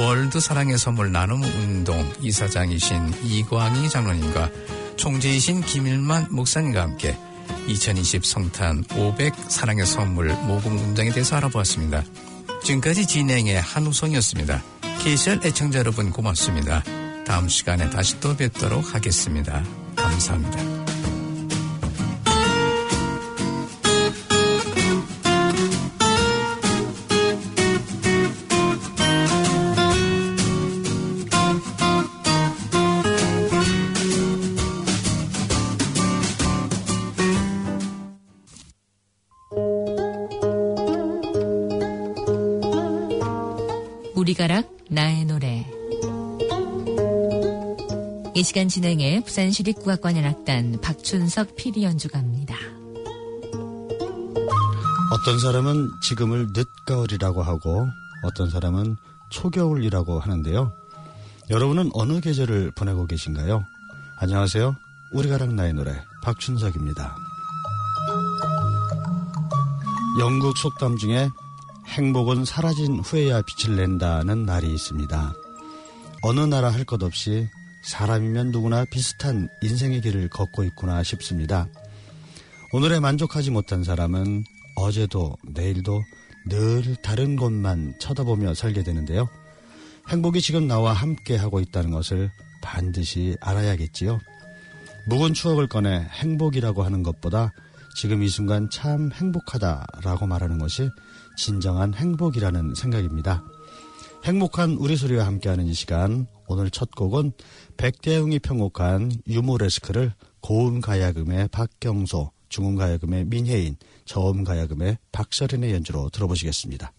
월드 사랑의 선물 나눔 운동 이사장이신 이광희 장로님과 총재이신 김일만 목사님과 함께 2020 성탄 500 사랑의 선물 모금 운동에 대해서 알아보았습니다. 지금까지 진행의 한우성이었습니다. KCR 애청자 여러분 고맙습니다. 다음 시간에 다시 또 뵙도록 하겠습니다. 감사합니다. 이 시간 진행해 부산시립국악관의 악단 박춘석 피리 연주가입니다. 어떤 사람은 지금을 늦가을이라고 하고 어떤 사람은 초겨울이라고 하는데요. 여러분은 어느 계절을 보내고 계신가요? 안녕하세요. 우리가락 나의 노래 박춘석입니다. 영국 속담 중에 행복은 사라진 후에야 빛을 낸다는 말이 있습니다. 어느 나라 할 것 없이 사람이면 누구나 비슷한 인생의 길을 걷고 있구나 싶습니다. 오늘에 만족하지 못한 사람은 어제도 내일도 늘 다른 곳만 쳐다보며 살게 되는데요. 행복이 지금 나와 함께 하고 있다는 것을 반드시 알아야겠지요. 묵은 추억을 꺼내 행복이라고 하는 것보다 지금 이 순간 참 행복하다라고 말하는 것이 진정한 행복이라는 생각입니다. 행복한 우리 소리와 함께하는 이 시간 오늘 첫 곡은 백대웅이 편곡한 유모레스크를 고음가야금의 박경소, 중음가야금의 민혜인, 저음가야금의 박서린의 연주로 들어보시겠습니다.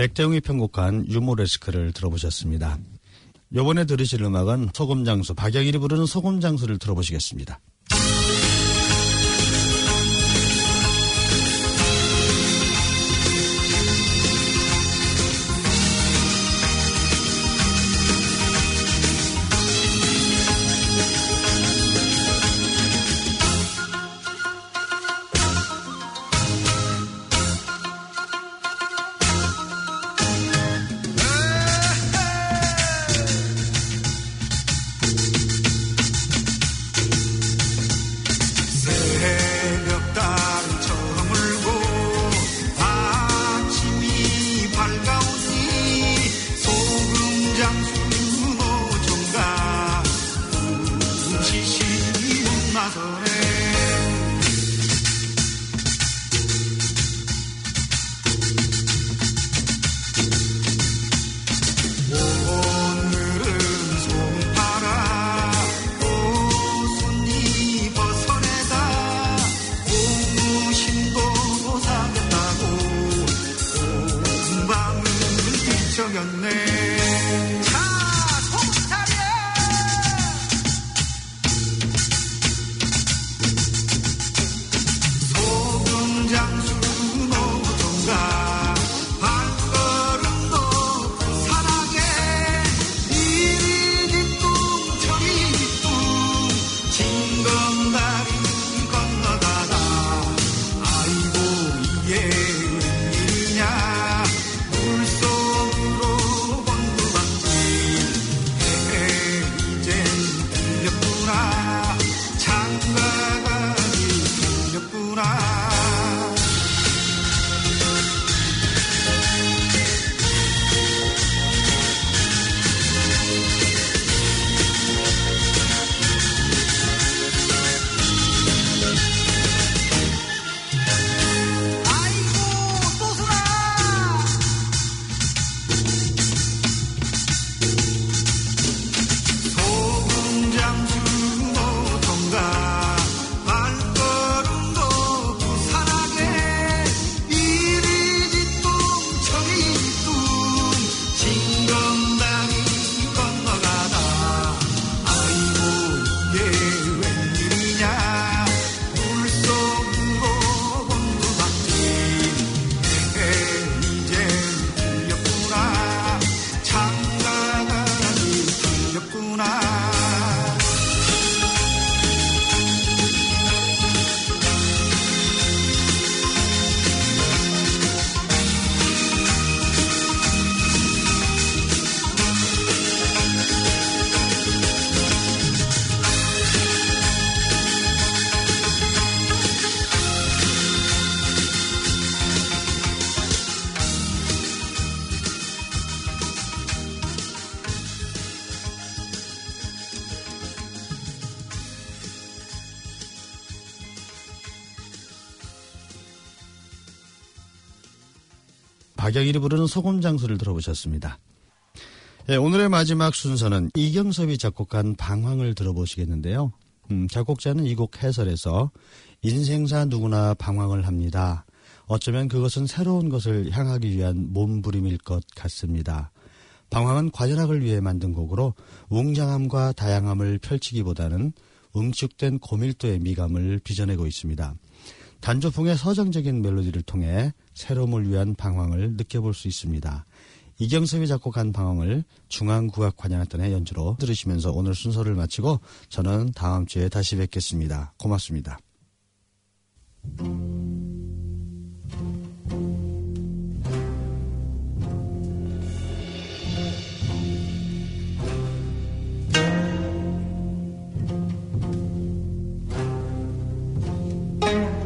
백대웅이 편곡한 유모레스크를 들어보셨습니다. 요번에 들으실 음악은 소금장수, 박영일이 부르는 소금장수를 들어보시겠습니다. 박영일이 부르는 소금 장수를 들어보셨습니다. 네, 오늘의 마지막 순서는 이경섭이 작곡한 방황을 들어보시겠는데요. 음, 작곡자는 이 곡 해설에서 인생사 누구나 방황을 합니다. 어쩌면 그것은 새로운 것을 향하기 위한 몸부림일 것 같습니다. 방황은 과전학을 위해 만든 곡으로 웅장함과 다양함을 펼치기보다는 응축된 고밀도의 미감을 빚어내고 있습니다. 단조풍의 서정적인 멜로디를 통해 새로움을 위한 방황을 느껴볼 수 있습니다. 이경섭이 작곡한 방황을 중앙국악관향단의 연주로 들으시면서 오늘 순서를 마치고 저는 다음 주에 다시 뵙겠습니다. 고맙습니다. 嗯。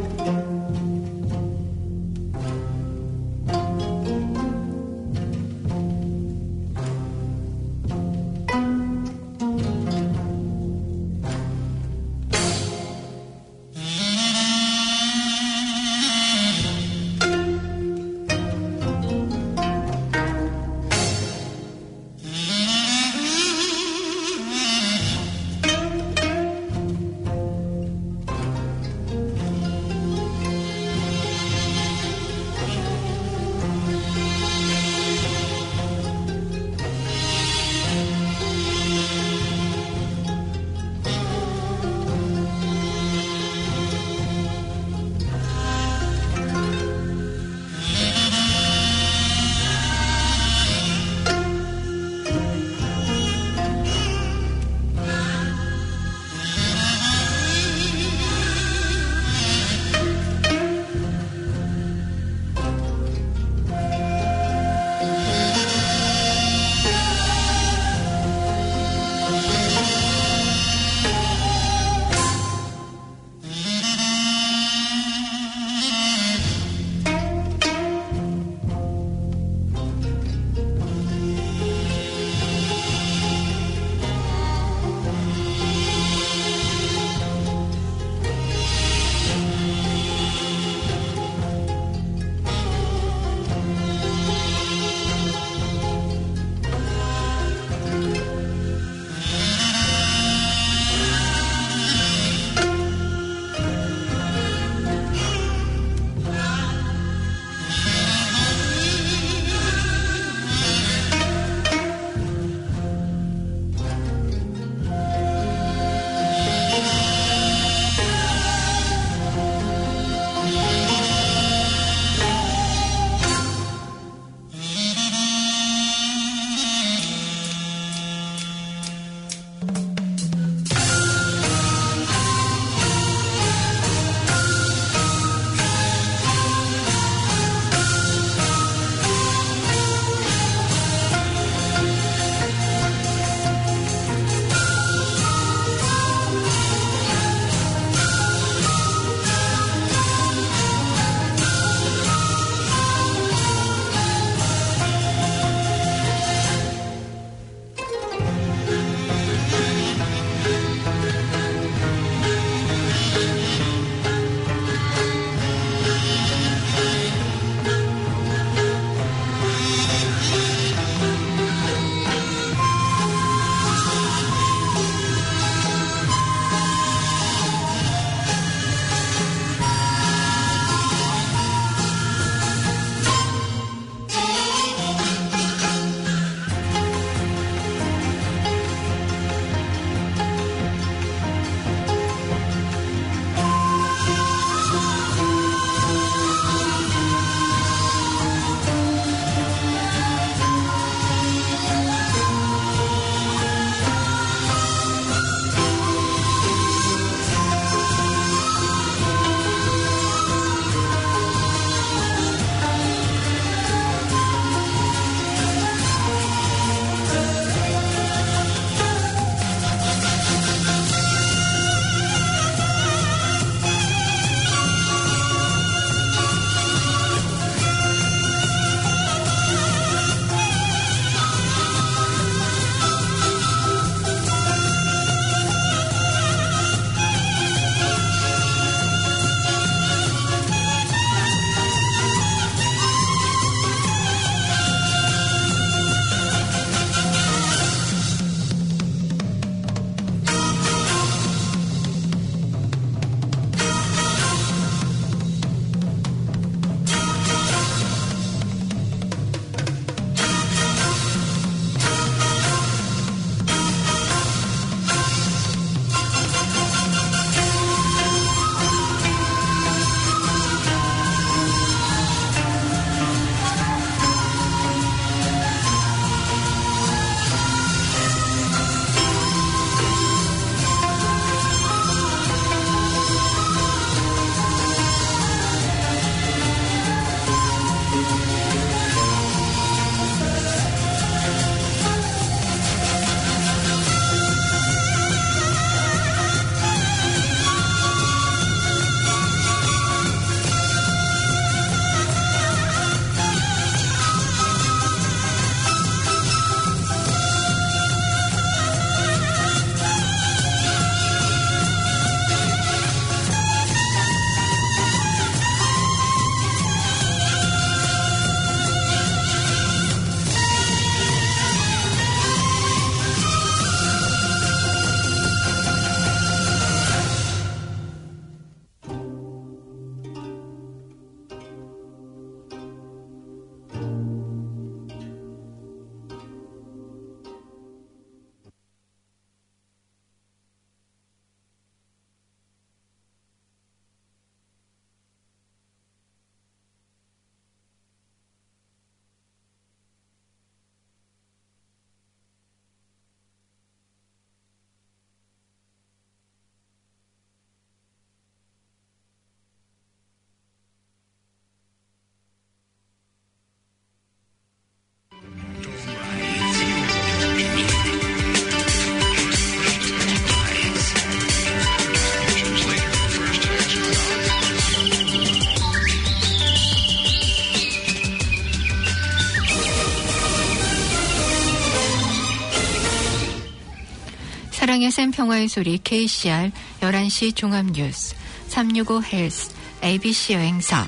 평화의 소리 KCR 11시 종합뉴스 365 헬스 ABC 여행사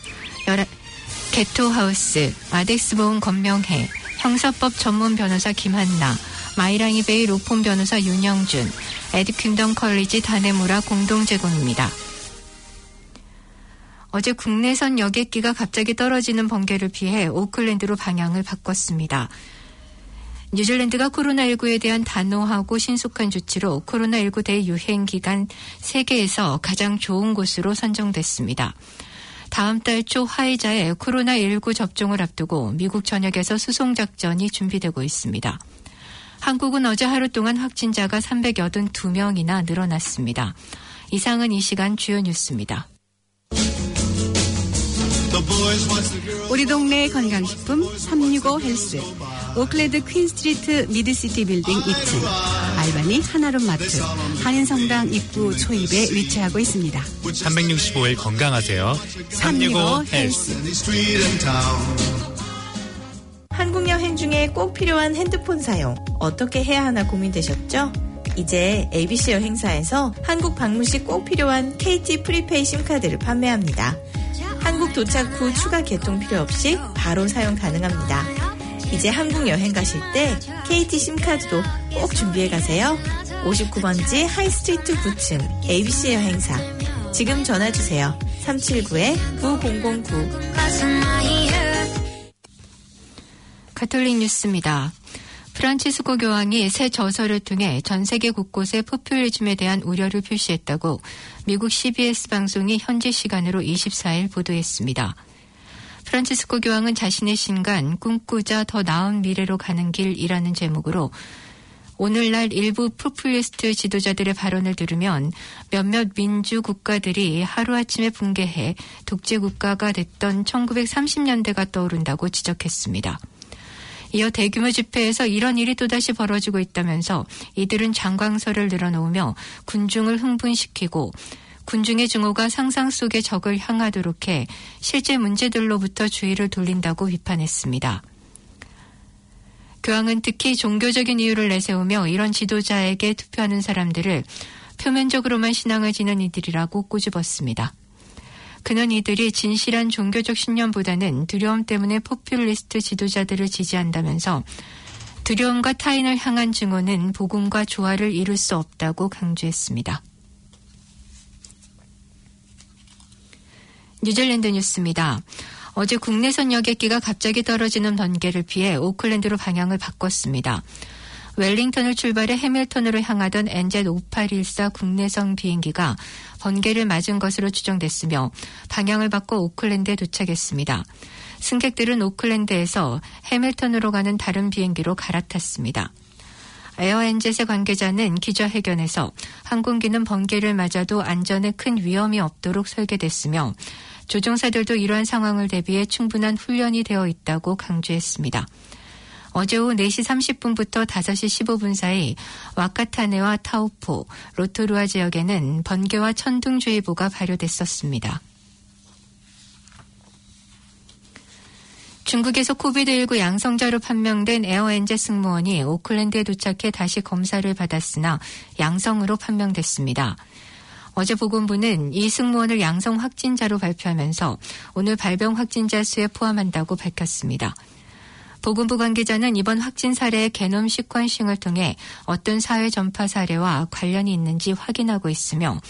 개토하우스 아덱스보험 건명회 형사법 전문 변호사 김한나 마이랑이베이 로펌 변호사 윤영준 에듀킹덤 컬리지 타네무라 공동 제공입니다. 어제 국내선 여객기가 갑자기 떨어지는 번개를 피해 오클랜드로 방향을 바꿨습니다. 뉴질랜드가 코로나19에 대한 단호하고 신속한 조치로 코로나19 대유행 기간 세계에서 가장 좋은 곳으로 선정됐습니다. 다음 달 초 화이자의 코로나19 접종을 앞두고 미국 전역에서 수송작전이 준비되고 있습니다. 한국은 어제 하루 동안 확진자가 382명이나 늘어났습니다. 이상은 이 시간 주요 뉴스입니다. 우리 동네 건강식품 365 헬스 오클랜드 퀸스트리트 미드시티 빌딩 2층 알바니 한아름 마트 한인성당 입구 초입에 위치하고 있습니다. 365일 건강하세요. 365 헬스. 한국 여행 중에 꼭 필요한 핸드폰 사용 어떻게 해야 하나 고민되셨죠? 이제 ABC 여행사에서 한국 방문 시 꼭 필요한 KT prepay 심카드를 판매합니다. 한국 도착 후 추가 개통 필요 없이 바로 사용 가능합니다. 이제 한국 여행 가실 때 KT 심카드도 꼭 준비해 가세요. 59번지 하이스트리트 9층 ABC 여행사. 지금 전화 주세요. 379-9009. 가톨릭 뉴스입니다. 프란치스코 교황이 새 저서를 통해 전 세계 곳곳의 포퓰리즘에 대한 우려를 표시했다고 미국 CBS 방송이 현지 시간으로 24일 보도했습니다. 프란치스코 교황은 자신의 신간 꿈꾸자 더 나은 미래로 가는 길이라는 제목으로 오늘날 일부 포퓰리스트 지도자들의 발언을 들으면 몇몇 민주 국가들이 하루아침에 붕괴해 독재 국가가 됐던 1930년대가 떠오른다고 지적했습니다. 이어 대규모 집회에서 이런 일이 또다시 벌어지고 있다면서 이들은 장광설을 늘어놓으며 군중을 흥분시키고 군중의 증오가 상상 속의 적을 향하도록 해 실제 문제들로부터 주의를 돌린다고 비판했습니다. 교황은 특히 종교적인 이유를 내세우며 이런 지도자에게 투표하는 사람들을 표면적으로만 신앙을 지는 이들이라고 꼬집었습니다. 그는 이들이 진실한 종교적 신념보다는 두려움 때문에 포퓰리스트 지도자들을 지지한다면서 두려움과 타인을 향한 증오는 복음과 조화를 이룰 수 없다고 강조했습니다. 뉴질랜드 뉴스입니다. 어제 국내선 여객기가 갑자기 떨어지는 번개를 피해 오클랜드로 방향을 바꿨습니다. 웰링턴을 출발해 해밀턴으로 향하던 NZ5814 국내선 비행기가 번개를 맞은 것으로 추정됐으며 방향을 바꿔 오클랜드에 도착했습니다. 승객들은 오클랜드에서 해밀턴으로 가는 다른 비행기로 갈아탔습니다. 에어엔젯의 관계자는 기자회견에서 항공기는 번개를 맞아도 안전에 큰 위험이 없도록 설계됐으며 조종사들도 이러한 상황을 대비해 충분한 훈련이 되어 있다고 강조했습니다. 어제 오후 4시 30분부터 5시 15분 사이 와카타네와 타우포, 로토루아 지역에는 번개와 천둥주의보가 발효됐었습니다. 중국에서 코비드19 양성자로 판명된 에어엔제 승무원이 오클랜드에 도착해 다시 검사를 받았으나 양성으로 판명됐습니다. 어제 보건부는 이 승무원을 양성 확진자로 발표하면서 오늘 발병 확진자 수에 포함한다고 밝혔습니다. 보건부 관계자는 이번 확진 사례의 개놈 시퀀싱을 통해 어떤 사회 전파 사례와 관련이 있는지 확인하고 있으며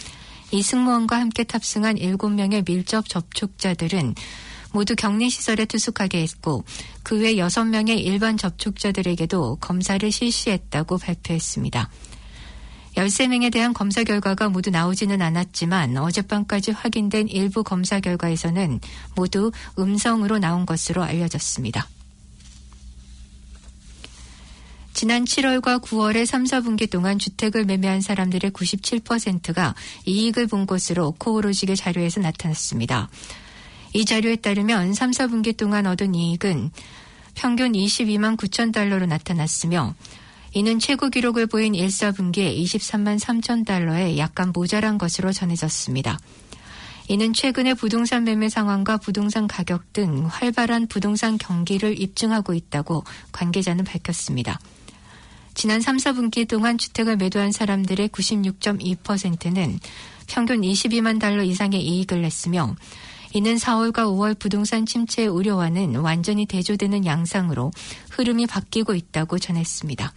이 승무원과 함께 탑승한 7명의 밀접 접촉자들은 모두 격리시설에 투숙하게 했고 그 외 6명의 일반 접촉자들에게도 검사를 실시했다고 발표했습니다. 13명에 대한 검사 결과가 모두 나오지는 않았지만 어젯밤까지 확인된 일부 검사 결과에서는 모두 음성으로 나온 것으로 알려졌습니다. 지난 7월과 9월의 3, 4분기 동안 주택을 매매한 사람들의 97%가 이익을 본 것으로 코오로직의 자료에서 나타났습니다. 이 자료에 따르면 3, 4분기 동안 얻은 이익은 평균 22만 9천 달러로 나타났으며 이는 최고 기록을 보인 1, 4분기에 23만 3천 달러에 약간 모자란 것으로 전해졌습니다. 이는 최근의 부동산 매매 상황과 부동산 가격 등 활발한 부동산 경기를 입증하고 있다고 관계자는 밝혔습니다. 지난 3, 4분기 동안 주택을 매도한 사람들의 96.2%는 평균 22만 달러 이상의 이익을 냈으며 이는 4월과 5월 부동산 침체 우려와는 완전히 대조되는 양상으로 흐름이 바뀌고 있다고 전했습니다.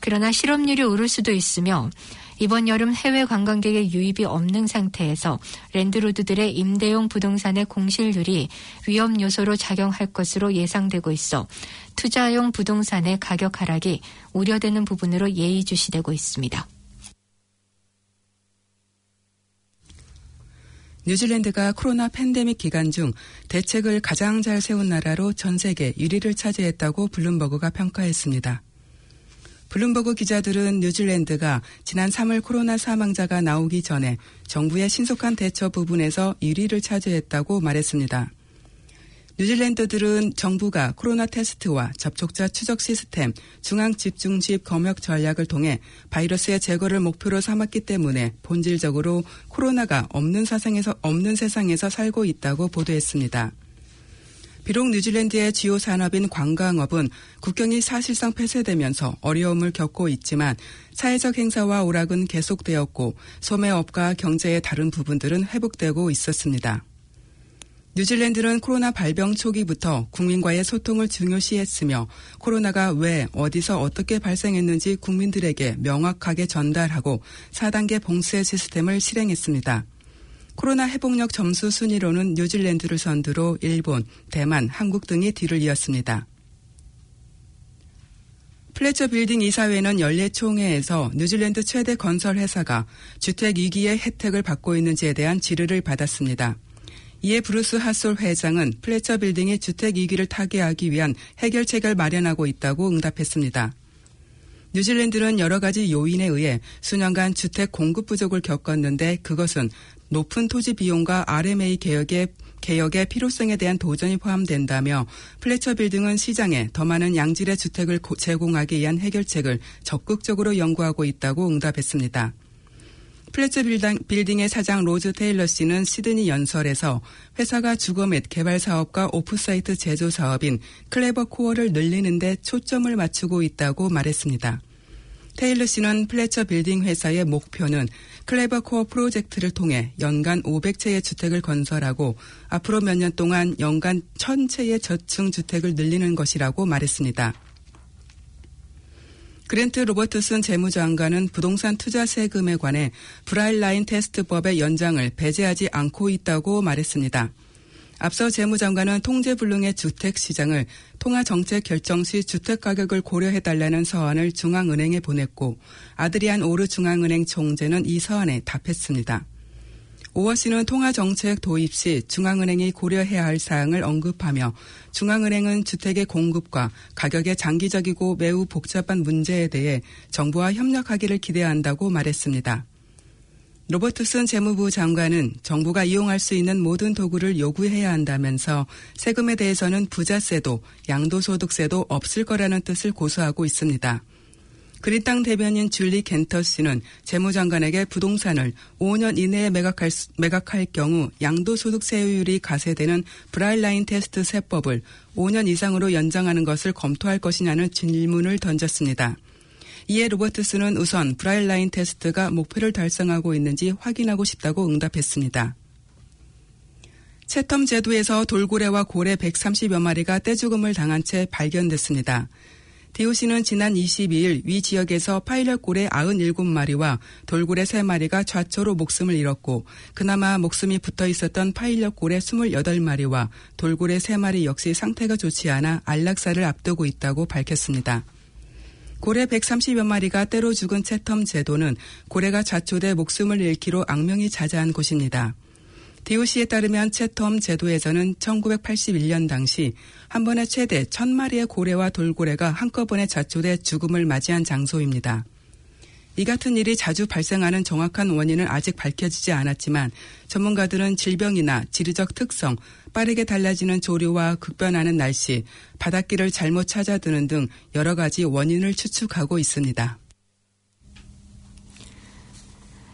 그러나 실업률이 오를 수도 있으며 이번 여름 해외 관광객의 유입이 없는 상태에서 랜드로드들의 임대용 부동산의 공실률이 위험 요소로 작용할 것으로 예상되고 있어 투자용 부동산의 가격 하락이 우려되는 부분으로 예의주시되고 있습니다. 뉴질랜드가 코로나 팬데믹 기간 중 대책을 가장 잘 세운 나라로 전 세계 1위를 차지했다고 블룸버그가 평가했습니다. 블룸버그 기자들은 뉴질랜드가 지난 3월 코로나 사망자가 나오기 전에 정부의 신속한 대처 부분에서 1위를 차지했다고 말했습니다. 뉴질랜드들은 정부가 코로나 테스트와 접촉자 추적 시스템, 중앙 집중집 검역 전략을 통해 바이러스의 제거를 목표로 삼았기 때문에 본질적으로 코로나가 없는 세상에서 없는 세상에서 살고 있다고 보도했습니다. 비록 뉴질랜드의 주요 산업인 관광업은 국경이 사실상 폐쇄되면서 어려움을 겪고 있지만 사회적 행사와 오락은 계속되었고 소매업과 경제의 다른 부분들은 회복되고 있었습니다. 뉴질랜드는 코로나 발병 초기부터 국민과의 소통을 중요시했으며 코로나가 왜 어디서 어떻게 발생했는지 국민들에게 명확하게 전달하고 4단계 봉쇄 시스템을 실행했습니다. 코로나 회복력 점수 순위로는 뉴질랜드를 선두로 일본, 대만, 한국 등이 뒤를 이었습니다. 플래처 빌딩 이사회는 연례 총회에서 뉴질랜드 최대 건설 회사가 주택 위기의 혜택을 받고 있는지에 대한 질의를 받았습니다. 이에 브루스 하솔 회장은 플래처 빌딩이 주택 위기를 타개하기 위한 해결책을 마련하고 있다고 응답했습니다. 뉴질랜드는 여러 가지 요인에 의해 수년간 주택 공급 부족을 겪었는데 그것은 높은 토지 비용과 RMA 개혁의 개혁의 필요성에 대한 도전이 포함된다며 플래처 빌딩은 시장에 더 많은 양질의 주택을 제공하기 위한 해결책을 적극적으로 연구하고 있다고 응답했습니다. 플래처 빌딩, 의 사장 로즈 테일러 씨는 시드니 연설에서 회사가 주거 및 개발 사업과 off-site 제조 사업인 클레버 코어를 늘리는데 초점을 맞추고 있다고 말했습니다. 테일러 씨는 플래처 빌딩 회사의 목표는 클레버 코어 프로젝트를 통해 연간 500채의 주택을 건설하고 앞으로 몇 년 동안 연간 1000채의 저층 주택을 늘리는 것이라고 말했습니다. 그랜트 로버트슨 재무장관은 부동산 투자 세금에 관해 브라일라인 테스트법의 연장을 배제하지 않고 있다고 말했습니다. 앞서 재무장관은 통제불능의 주택시장을 통화정책 결정 시 주택가격을 고려해달라는 서한을 중앙은행에 보냈고 아드리안 오르 중앙은행 총재는 이 서한에 답했습니다. 오워 씨는 통화정책 도입 시 중앙은행이 고려해야 할 사항을 언급하며 중앙은행은 주택의 공급과 가격의 장기적이고 매우 복잡한 문제에 대해 정부와 협력하기를 기대한다고 말했습니다. 로버트슨 재무부 장관은 정부가 이용할 수 있는 모든 도구를 요구해야 한다면서 세금에 대해서는 부자세도 양도소득세도 없을 거라는 뜻을 고수하고 있습니다. 그린땅 대변인 줄리 겐터 씨는 재무장관에게 부동산을 5년 이내에 매각할, 매각할 경우 양도소득세율이 과세되는 bright-line test 세법을 5년 이상으로 연장하는 것을 검토할 것이냐는 질문을 던졌습니다. 이에 로버트스는 우선 bright-line test가 목표를 달성하고 있는지 확인하고 싶다고 응답했습니다. 채텀 제도에서 돌고래와 고래 130여 마리가 떼죽음을 당한 채 발견됐습니다. DOC는 지난 22일 위 지역에서 파일럿 고래 97마리와 돌고래 3마리가 좌초로 목숨을 잃었고 그나마 목숨이 붙어 있었던 파일럿 고래 28마리와 돌고래 3마리 역시 상태가 좋지 않아 안락사를 앞두고 있다고 밝혔습니다. 고래 130여 마리가 때로 죽은 채텀 제도는 고래가 자초돼 목숨을 잃기로 악명이 자자한 곳입니다. DOC에 따르면 채텀 제도에서는 1981년 당시 한 번에 최대 1000마리의 고래와 돌고래가 한꺼번에 자초돼 죽음을 맞이한 장소입니다. 이 같은 일이 자주 발생하는 정확한 원인은 아직 밝혀지지 않았지만 전문가들은 질병이나 지리적 특성, 빠르게 달라지는 조류와 극변하는 날씨, 바닷길을 잘못 찾아드는 등 여러 가지 원인을 추측하고 있습니다.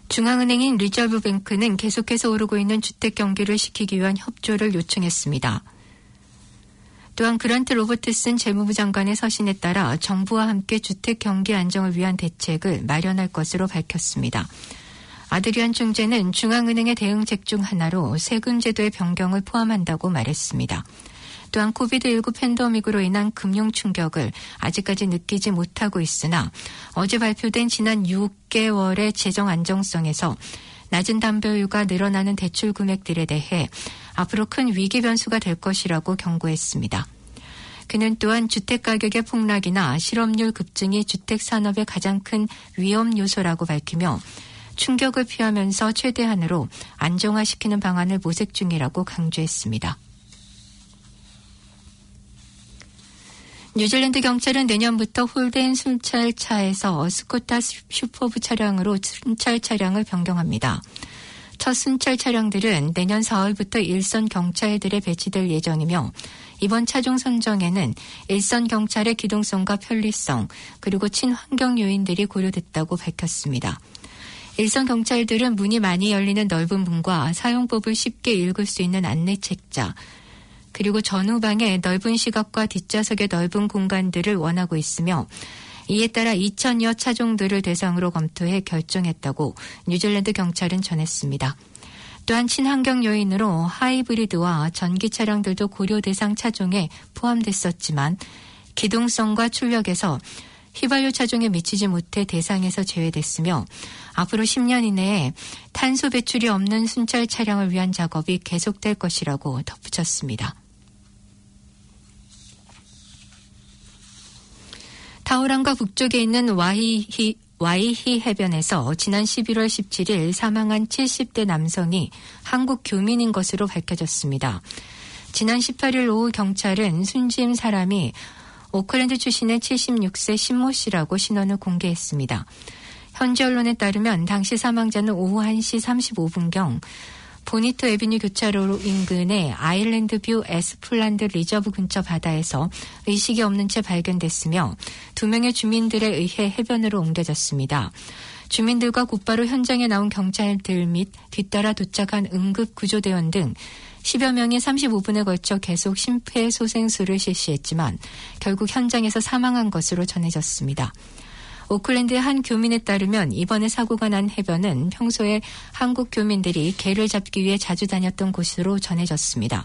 중앙은행인 리저브 뱅크는 계속해서 오르고 있는 주택 경기를 식히기 위한 협조를 요청했습니다. 또한 그란트 로버트슨 재무부 장관의 서신에 따라 정부와 함께 주택 경기 안정을 위한 대책을 마련할 것으로 밝혔습니다. 아드리안 중재는 중앙은행의 대응책 중 하나로 세금 제도의 변경을 포함한다고 말했습니다. 또한 코비드19 팬데믹으로 인한 금융 충격을 아직까지 느끼지 못하고 있으나 어제 발표된 지난 6개월의 재정 안정성에서 낮은 담보율과 늘어나는 대출 금액들에 대해 앞으로 큰 위기 변수가 될 것이라고 경고했습니다. 그는 또한 주택 가격의 폭락이나 실업률 급증이 주택 산업의 가장 큰 위험 요소라고 밝히며 충격을 피하면서 최대한으로 안정화시키는 방안을 모색 중이라고 강조했습니다. 뉴질랜드 경찰은 내년부터 홀덴 순찰 차에서 스코다 슈퍼브 차량으로 순찰 차량을 변경합니다. 첫 순찰 차량들은 내년 4월부터 일선 경찰들에 배치될 예정이며 이번 차종 선정에는 일선 경찰의 기동성과 편리성 그리고 친환경 요인들이 고려됐다고 밝혔습니다. 일선 경찰들은 문이 많이 열리는 넓은 문과 사용법을 쉽게 읽을 수 있는 안내 책자, 그리고 전후방의 넓은 시각과 뒷좌석의 넓은 공간들을 원하고 있으며 이에 따라 2천여 차종들을 대상으로 검토해 결정했다고 뉴질랜드 경찰은 전했습니다. 또한 친환경 요인으로 하이브리드와 전기 차량들도 고려 대상 차종에 포함됐었지만 기동성과 출력에서 휘발유 차종에 미치지 못해 대상에서 제외됐으며 앞으로 10년 이내에 탄소 배출이 없는 순찰 차량을 위한 작업이 계속될 것이라고 덧붙였습니다. 타오란과 북쪽에 있는 와이히, 와이히 해변에서 지난 11월 17일 사망한 70대 남성이 한국 교민인 것으로 밝혀졌습니다. 지난 18일 오후 경찰은 숨진 사람이 오클랜드 출신의 76세 신모 씨라고 신원을 공개했습니다. 현지 언론에 따르면 당시 사망자는 오후 1시 35분경 보니트 에비뉴 교차로 인근의 아일랜드 뷰 에스플란드 리저브 근처 바다에서 의식이 없는 채 발견됐으며 두 명의 주민들에 의해 해변으로 옮겨졌습니다. 주민들과 곧바로 현장에 나온 경찰들 및 뒤따라 도착한 응급 구조대원 등 10여 명이 35분에 걸쳐 계속 심폐소생술을 실시했지만 결국 현장에서 사망한 것으로 전해졌습니다. 오클랜드의 한 교민에 따르면 이번에 사고가 난 해변은 평소에 한국 교민들이 개를 잡기 위해 자주 다녔던 곳으로 전해졌습니다.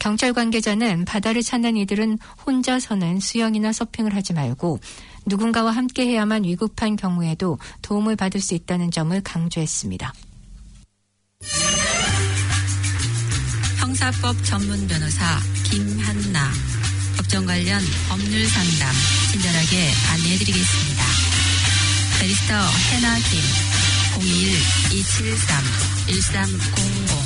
경찰 관계자는 바다를 찾는 이들은 혼자서는 수영이나 서핑을 하지 말고 누군가와 함께 해야만 위급한 경우에도 도움을 받을 수 있다는 점을 강조했습니다. 형사법 전문 변호사 김한나. 법정 관련 법률 상담 친절하게 안내해 드리겠습니다. 베리스터 해나 김. 01-273-1300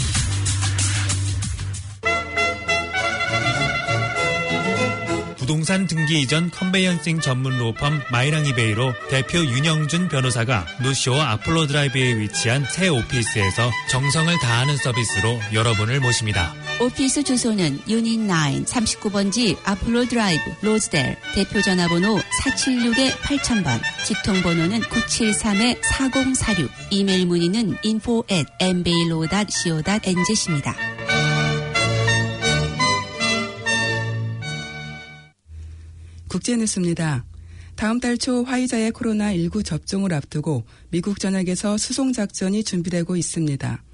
부동산 등기 이전 conveyancing 전문 로펌 마이랑이베이 Law 대표 윤영준 변호사가 노쇼 아폴로 드라이브에 위치한 새 오피스에서 정성을 다하는 서비스로 여러분을 모십니다. 오피스 주소는 유닛 9 39번지 아폴로 드라이브 로즈델 대표 전화번호 476-8000번 직통번호는 973-4046 이메일 문의는 info at mblaw.co.nz입니다. 국제뉴스입니다. 다음 달 초 화이자의 코로나19 접종을 앞두고 미국 전역에서 수송 작전이 준비되고 있습니다.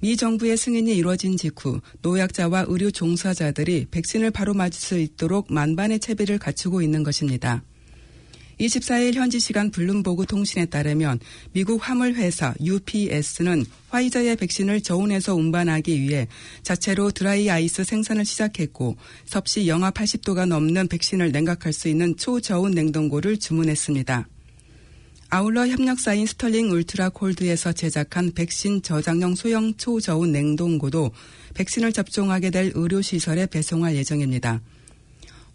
미 정부의 승인이 이루어진 직후 노약자와 의료 종사자들이 백신을 바로 맞을 수 있도록 만반의 채비를 갖추고 있는 것입니다. 24일 현지 시간 블룸버그 통신에 따르면 미국 화물 회사 UPS는 화이자의 백신을 저온에서 운반하기 위해 자체로 드라이 아이스 생산을 시작했고 섭씨 영하 80도가 넘는 백신을 냉각할 수 있는 초저온 냉동고를 주문했습니다. 아울러 협력사인 스털링 울트라 콜드에서 제작한 백신 저장용 소형 초저온 냉동고도 백신을 접종하게 될 의료시설에 배송할 예정입니다.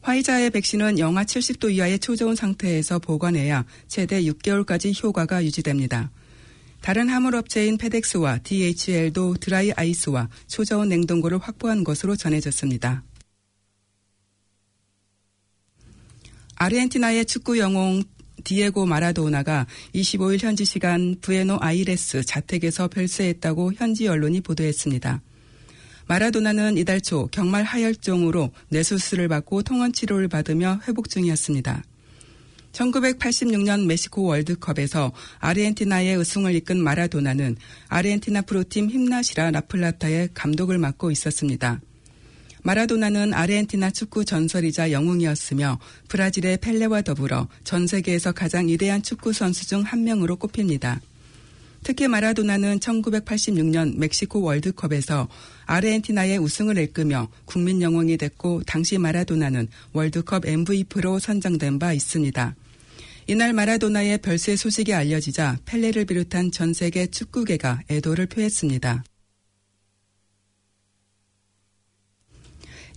화이자의 백신은 영하 70도 이하의 초저온 상태에서 보관해야 최대 6개월까지 효과가 유지됩니다. 다른 화물업체인 페덱스와 DHL도 드라이 아이스와 초저온 냉동고를 확보한 것으로 전해졌습니다. 아르헨티나의 축구 영웅 디에고 마라도나가 25일 현지 시간 부에노 아이레스 자택에서 별세했다고 현지 언론이 보도했습니다. 마라도나는 이달 초 경말 하혈종으로 뇌수술을 받고 통원 치료를 받으며 회복 중이었습니다. 1986년 멕시코 월드컵에서 아르헨티나의 우승을 이끈 마라도나는 아르헨티나 프로팀 힘나시라 라플라타의 감독을 맡고 있었습니다. 마라도나는 아르헨티나 축구 전설이자 영웅이었으며 브라질의 펠레와 더불어 전 세계에서 가장 위대한 축구 선수 중 한 명으로 꼽힙니다. 특히 마라도나는 1986년 멕시코 월드컵에서 아르헨티나의 우승을 이끌며 국민 영웅이 됐고 당시 마라도나는 월드컵 MVP로 선정된 바 있습니다. 이날 마라도나의 별세 소식이 알려지자 펠레를 비롯한 전 세계 축구계가 애도를 표했습니다.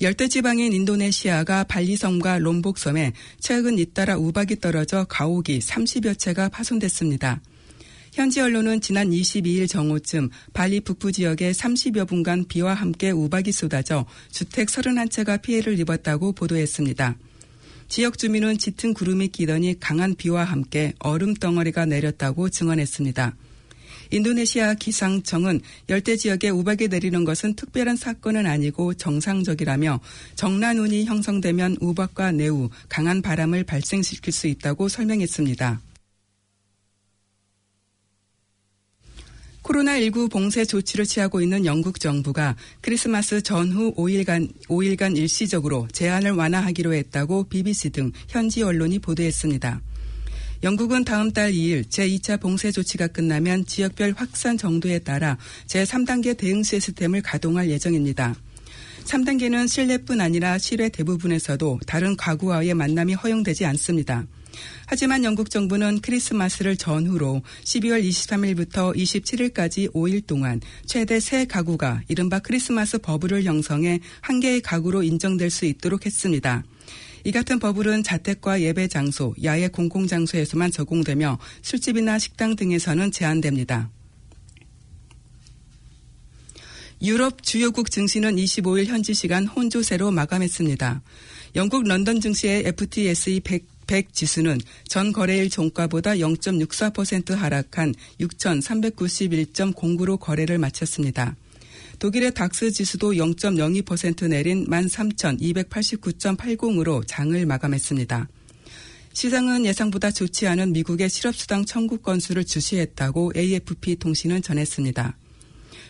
열대지방인 인도네시아가 발리섬과 롬복섬에 최근 잇따라 우박이 떨어져 가옥이 30여 채가 파손됐습니다. 현지 언론은 지난 22일 정오쯤 발리 북부 지역에 30여 분간 비와 함께 우박이 쏟아져 주택 31채가 피해를 입었다고 보도했습니다. 지역 주민은 짙은 구름이 끼더니 강한 비와 함께 얼음 덩어리가 내렸다고 증언했습니다. 인도네시아 기상청은 열대 지역에 우박이 내리는 것은 특별한 사건은 아니고 정상적이라며 정난운이 형성되면 우박과 내우, 강한 바람을 발생시킬 수 있다고 설명했습니다. 코로나19 봉쇄 조치를 취하고 있는 영국 정부가 크리스마스 전후 5일간, 5일간 일시적으로 제한을 완화하기로 했다고 BBC 등 현지 언론이 보도했습니다. 영국은 다음 달 2일 제2차 봉쇄 조치가 끝나면 지역별 확산 정도에 따라 제3단계 대응 시스템을 가동할 예정입니다. 3단계는 실내뿐 아니라 실외 대부분에서도 다른 가구와의 만남이 허용되지 않습니다. 하지만 영국 정부는 크리스마스를 전후로 12월 23일부터 27일까지 5일 동안 최대 3 가구가 이른바 크리스마스 버블을 형성해 한 개의 가구로 인정될 수 있도록 했습니다. 이 같은 버블은 자택과 예배 장소, 야외 공공 장소에서만 적용되며 술집이나 식당 등에서는 제한됩니다. 유럽 주요국 증시는 25일 현지 시간 혼조세로 마감했습니다. 영국 런던 증시의 FTSE 100, 100 지수는 전 거래일 종가보다 0.64% 하락한 6,391.09로 거래를 마쳤습니다. 독일의 닥스 지수도 0.02% 내린 13,289.80으로 장을 마감했습니다. 시장은 예상보다 좋지 않은 미국의 실업수당 청구 건수를 주시했다고 AFP 통신은 전했습니다.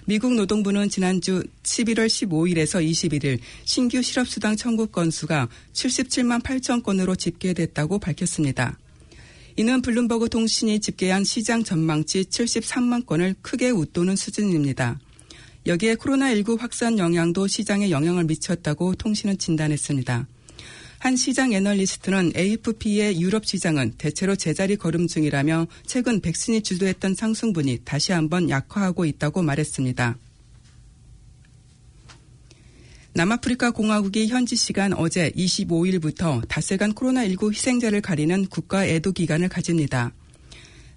미국 노동부는 지난주 11월 15일에서 21일 신규 실업수당 청구 건수가 77만 8천 건으로 집계됐다고 밝혔습니다. 이는 블룸버그 통신이 집계한 시장 전망치 73만 건을 크게 웃도는 수준입니다. 여기에 코로나19 확산 영향도 시장에 영향을 미쳤다고 통신은 진단했습니다. 한 시장 애널리스트는 AFP의 유럽 시장은 대체로 제자리 걸음 중이라며 최근 백신이 주도했던 상승분이 다시 한번 약화하고 있다고 말했습니다. 남아프리카 공화국이 현지 시간 어제 25일부터 닷새간 코로나19 희생자를 가리는 국가 애도 기간을 가집니다.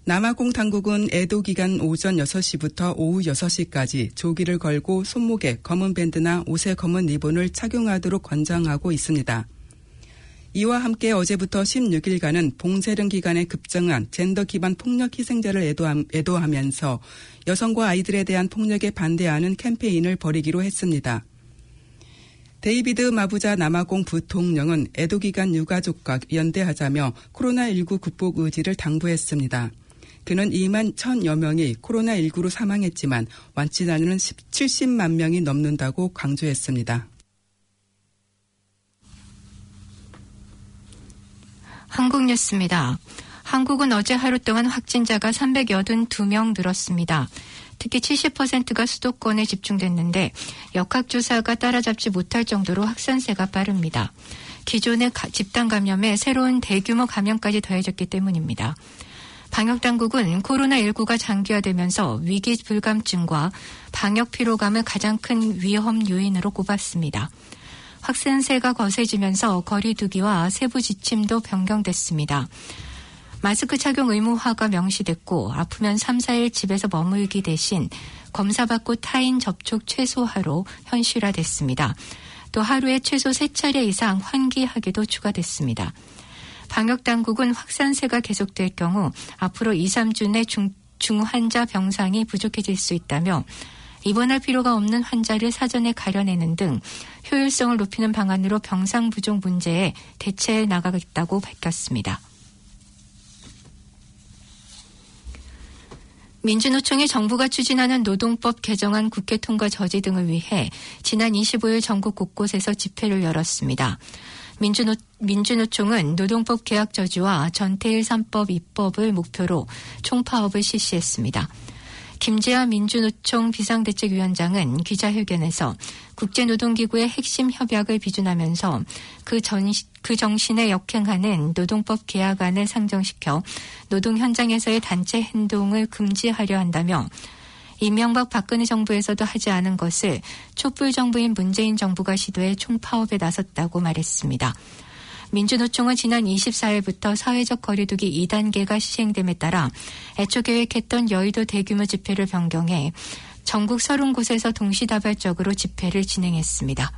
남아공 당국은 애도 기간 오전 6시부터 오후 6시까지 조기를 걸고 손목에 검은 밴드나 옷에 검은 리본을 착용하도록 권장하고 있습니다. 이와 함께 어제부터 16일간은 봉쇄령 기간에 급증한 젠더 기반 폭력 희생자를 애도하 면서 여성과 아이들에 대한 폭력에 반대하는 캠페인을 벌이기로 했습니다. 데이비드 마부자 남아공 부통령은 애도 기간 유가족과 연대하자며 코로나19 극복 의지를 당부했습니다. 그는 2만 1천여 명이 코로나19로 사망했지만 완치자는 70만 명이 넘는다고 강조했습니다. 한국 뉴스입니다. 한국은 어제 하루 동안 확진자가 382명 늘었습니다. 특히 70%가 수도권에 집중됐는데 역학조사가 따라잡지 못할 정도로 확산세가 빠릅니다. 기존의 집단 감염에 새로운 대규모 감염까지 더해졌기 때문입니다. 방역당국은 코로나19가 장기화되면서 위기 불감증과 방역 피로감을 가장 큰 위험 요인으로 꼽았습니다. 확산세가 거세지면서 거리두기와 세부 지침도 변경됐습니다. 마스크 착용 의무화가 명시됐고 아프면 3, 4일 집에서 머물기 대신 검사받고 타인 접촉 최소화로 현실화됐습니다. 또 하루에 최소 3차례 이상 환기하기도 추가됐습니다. 방역당국은 확산세가 계속될 경우 앞으로 2, 3주 내 중, 중환자 병상이 부족해질 수 있다며 입원할 필요가 없는 환자를 사전에 가려내는 등 효율성을 높이는 방안으로 병상 부족 문제에 대처해 나가겠다고 밝혔습니다. 민주노총이 정부가 추진하는 노동법 개정안 국회 통과 저지 등을 위해 지난 25일 전국 곳곳에서 집회를 열었습니다. 민주노, 민주노총은 노동법 계약 저지와 전태일 3법 입법을 목표로 총파업을 실시했습니다. 김재하 민주노총 비상대책위원장은 기자회견에서 국제노동기구의 핵심 협약을 비준하면서 그, 전, 그 정신에 역행하는 노동법 계약안을 상정시켜 노동 현장에서의 단체 행동을 금지하려 한다며 이명박 박근혜 정부에서도 하지 않은 것을 촛불 정부인 문재인 정부가 시도해 총파업에 나섰다고 말했습니다. 민주노총은 지난 24일부터 사회적 거리두기 2단계가 시행됨에 따라 애초 계획했던 여의도 대규모 집회를 변경해 전국 30곳에서 동시다발적으로 집회를 진행했습니다.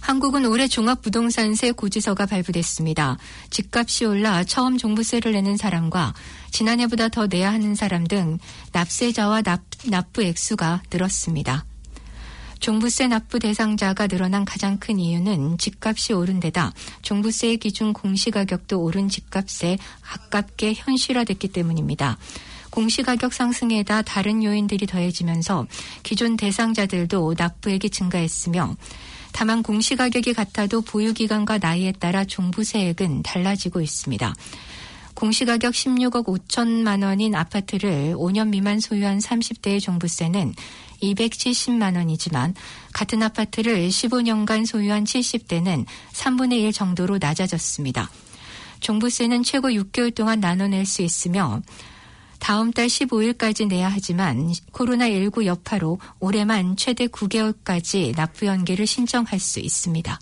한국은 올해 종합부동산세 고지서가 발부됐습니다. 집값이 올라 처음 종부세를 내는 사람과 지난해보다 더 내야 하는 사람 등 납세자와 납, 납부 액수가 늘었습니다. 종부세 납부 대상자가 늘어난 가장 큰 이유는 집값이 오른 데다 종부세의 기준 공시가격도 오른 집값에 가깝게 현실화됐기 때문입니다. 공시가격 상승에다 다른 요인들이 더해지면서 기존 대상자들도 납부액이 증가했으며 다만 공시가격이 같아도 보유기간과 나이에 따라 종부세액은 달라지고 있습니다. 공시가격 16억 5천만 원인 아파트를 5년 미만 소유한 30대의 종부세는 270만 원이지만 같은 아파트를 15년간 소유한 70대는 3분의 1 정도로 낮아졌습니다. 종부세는 최고 6개월 동안 나눠낼 수 있으며 다음 달 15일까지 내야 하지만 코로나19 여파로 올해만 최대 9개월까지 납부 연기를 신청할 수 있습니다.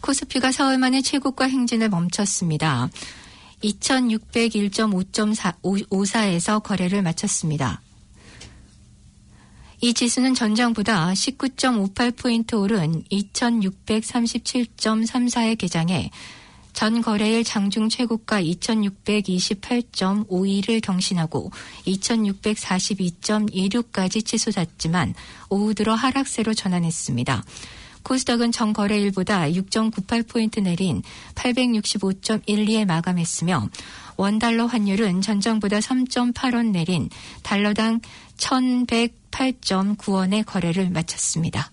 코스피가 사흘 만에 최고가 행진을 멈췄습니다. 2601.5.54에서 거래를 마쳤습니다. 이 지수는 전장보다 19.58포인트 오른 2637.34에 개장해 전 거래일 장중 최고가 2628.52를 경신하고 2642.26까지 치솟았지만 오후 들어 하락세로 전환했습니다. 코스닥은 전 거래일보다 6.98포인트 내린 865.12에 마감했으며 원달러 환율은 전장보다 3.8원 내린 달러당 1108.9원의 거래를 마쳤습니다.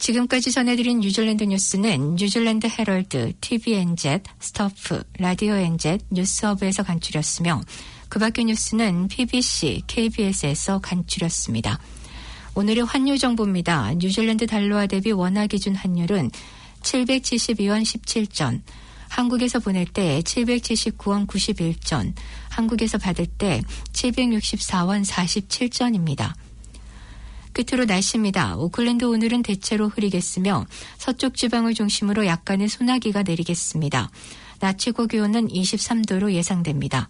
지금까지 전해드린 뉴질랜드 뉴스는 뉴질랜드 헤럴드, TVNZ, 스터프, 라디오 NZ, 뉴스허브에서 간추렸으며 그 밖의 뉴스는 PBC, KBS에서 간추렸습니다. 오늘의 환율 정보입니다. 뉴질랜드 달러와 대비 원화 기준 환율은 772원 17전, 한국에서 보낼 때 779원 91전, 한국에서 받을 때 764원 47전입니다. 끝으로 날씨입니다. 오클랜드 오늘은 대체로 흐리겠으며 서쪽 지방을 중심으로 약간의 소나기가 내리겠습니다. 낮 최고 기온은 23도로 예상됩니다.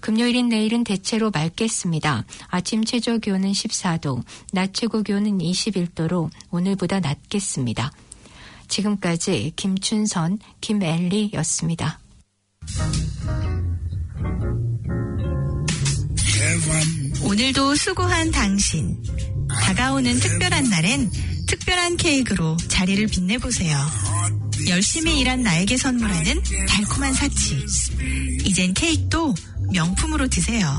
금요일인 내일은 대체로 맑겠습니다. 아침 최저 기온은 14도, 낮 최고 기온은 21도로 오늘보다 낮겠습니다. 지금까지 김춘선, 김엘리였습니다. 오늘도 수고한 당신. 다가오는 특별한 날엔 특별한 케이크로 자리를 빛내보세요. 열심히 일한 나에게 선물하는 달콤한 사치. 이젠 케이크도 명품으로 드세요.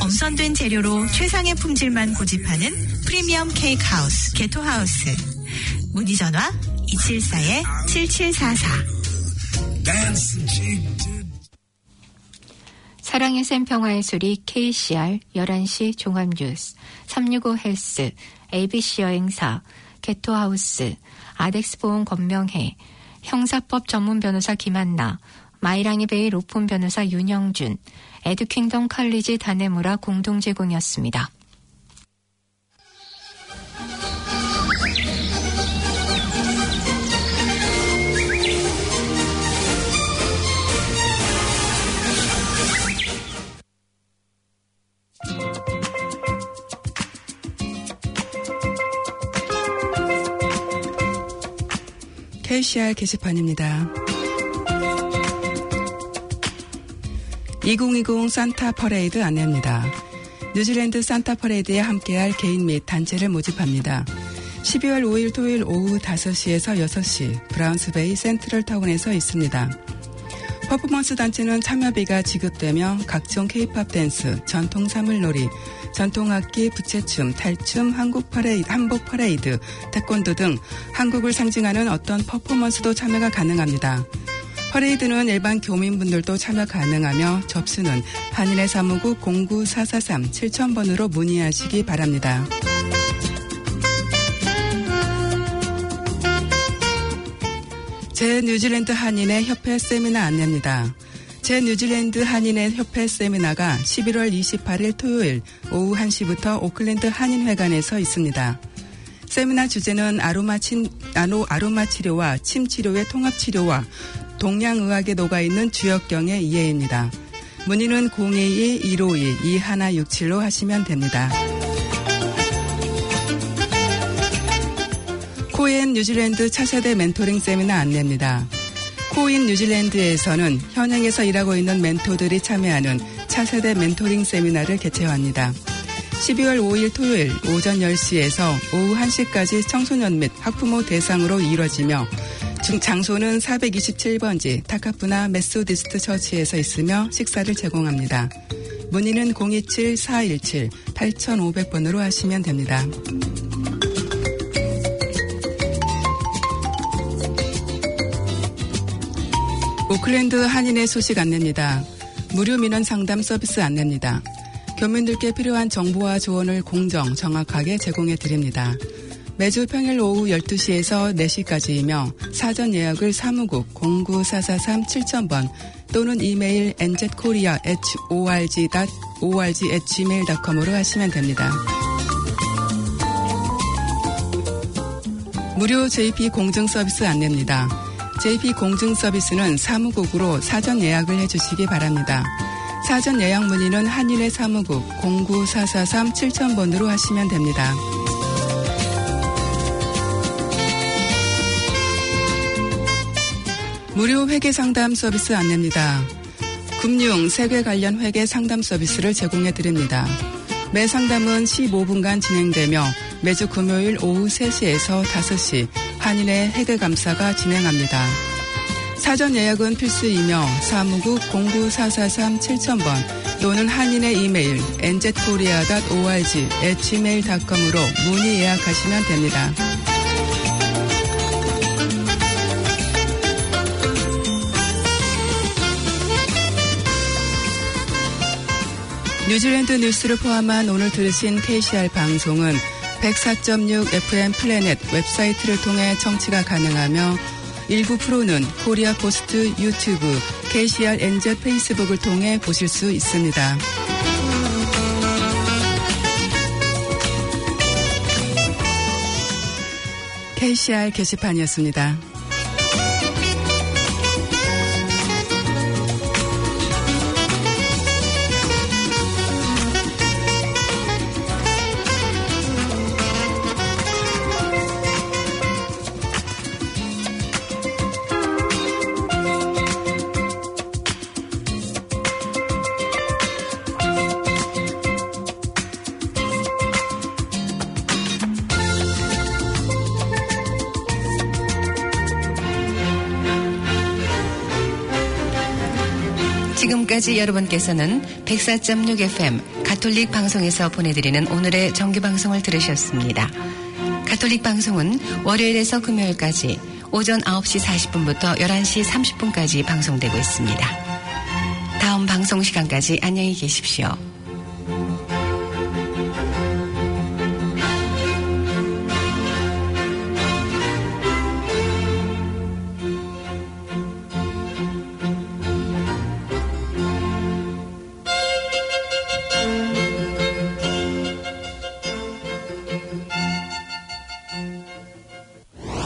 엄선된 재료로 최상의 품질만 고집하는 프리미엄 케이크 하우스, 게토 하우스. 문의 전화 274-7744. 사랑의 샘 평화의 소리 KCR 11시 종합뉴스 365 헬스 ABC 여행사 게토하우스 아덱스 보험 권명회 형사법 전문 변호사 김한나 마이랑이 베이 로펌 변호사 윤영준 에듀킹덤 칼리지 다네무라 공동 제공이었습니다. KCR 게시판입니다. 2020 산타 퍼레이드 안내입니다. 뉴질랜드 산타 퍼레이드에 함께할 개인 및 단체를 모집합니다. 12월 5일 토요일 오후 5시에서 6시 브라운스베이 센트럴 타운에서 있습니다. 퍼포먼스 단체는 참여비가 지급되며 각종 케이팝 댄스, 전통 사물놀이, 전통악기, 부채춤, 탈춤, 한국 퍼레이드, 한복 퍼레이드, 태권도 등 한국을 상징하는 어떤 퍼포먼스도 참여가 가능합니다. 퍼레이드는 일반 교민분들도 참여 가능하며 접수는 한인회 사무국 09443 7000번으로 문의하시기 바랍니다. 재뉴질랜드 한인의 협회 세미나 안내입니다. 재뉴질랜드 한인의 협회 세미나가 11월 28일 토요일 오후 1시부터 오클랜드 한인회관에서 있습니다. 세미나 주제는 아로마, 친, 아노, 아로마 치료와 침 치료의 통합 치료와 동양의학에 녹아있는 주역경의 이해입니다. 문의는 022-152-2167로 하시면 됩니다. 코엔 뉴질랜드 차세대 멘토링 세미나 안내입니다. 코인 뉴질랜드에서는 현행에서 일하고 있는 멘토들이 참여하는 차세대 멘토링 세미나를 개최합니다. 12월 5일 토요일 오전 10시에서 오후 1시까지 청소년 및 학부모 대상으로 이뤄지며 장소는 427번지 타카푸나 Methodist Church에서 있으며 식사를 제공합니다. 문의는 027-417-8500번으로 하시면 됩니다. 오클랜드 한인의 소식 안내입니다. 무료 민원 상담 서비스 안내입니다. 교민들께 필요한 정보와 조언을 공정, 정확하게 제공해 드립니다. 매주 평일 오후 12시에서 4시까지이며 사전 예약을 사무국 09443-7000번 또는 이메일 nzkorea.org.org.gmail.com으로 하시면 됩니다. 무료 JP 공증 서비스 안내입니다. JP 공증 서비스는 사무국으로 사전 예약을 해주시기 바랍니다. 사전 예약 문의는 한인의 사무국 09443-7000번으로 하시면 됩니다. 무료 회계 상담 서비스 안내입니다. 금융, 세계 관련 회계 상담 서비스를 제공해 드립니다. 매 상담은 15분간 진행되며 매주 금요일 오후 3시에서 5시 한인의 회계 감사가 진행합니다. 사전 예약은 필수이며 사무국 09443-7000번 또는 한인의 이메일 nzkorea.org.gmail.com으로 문의 예약하시면 됩니다. 뉴질랜드 뉴스를 포함한 오늘 들으신 KCR 방송은 104.6 FM 플래넷 웹사이트를 통해 청취가 가능하며 일부 프로는 코리아 포스트 유튜브, KCR NZ 페이스북을 통해 보실 수 있습니다. KCR 게시판이었습니다. 지금까지 여러분께서는 104.6 FM 가톨릭 방송에서 보내드리는 오늘의 정규 방송을 들으셨습니다. 가톨릭 방송은 월요일에서 금요일까지 오전 9시 40분부터 11시 30분까지 방송되고 있습니다. 다음 방송 시간까지 안녕히 계십시오.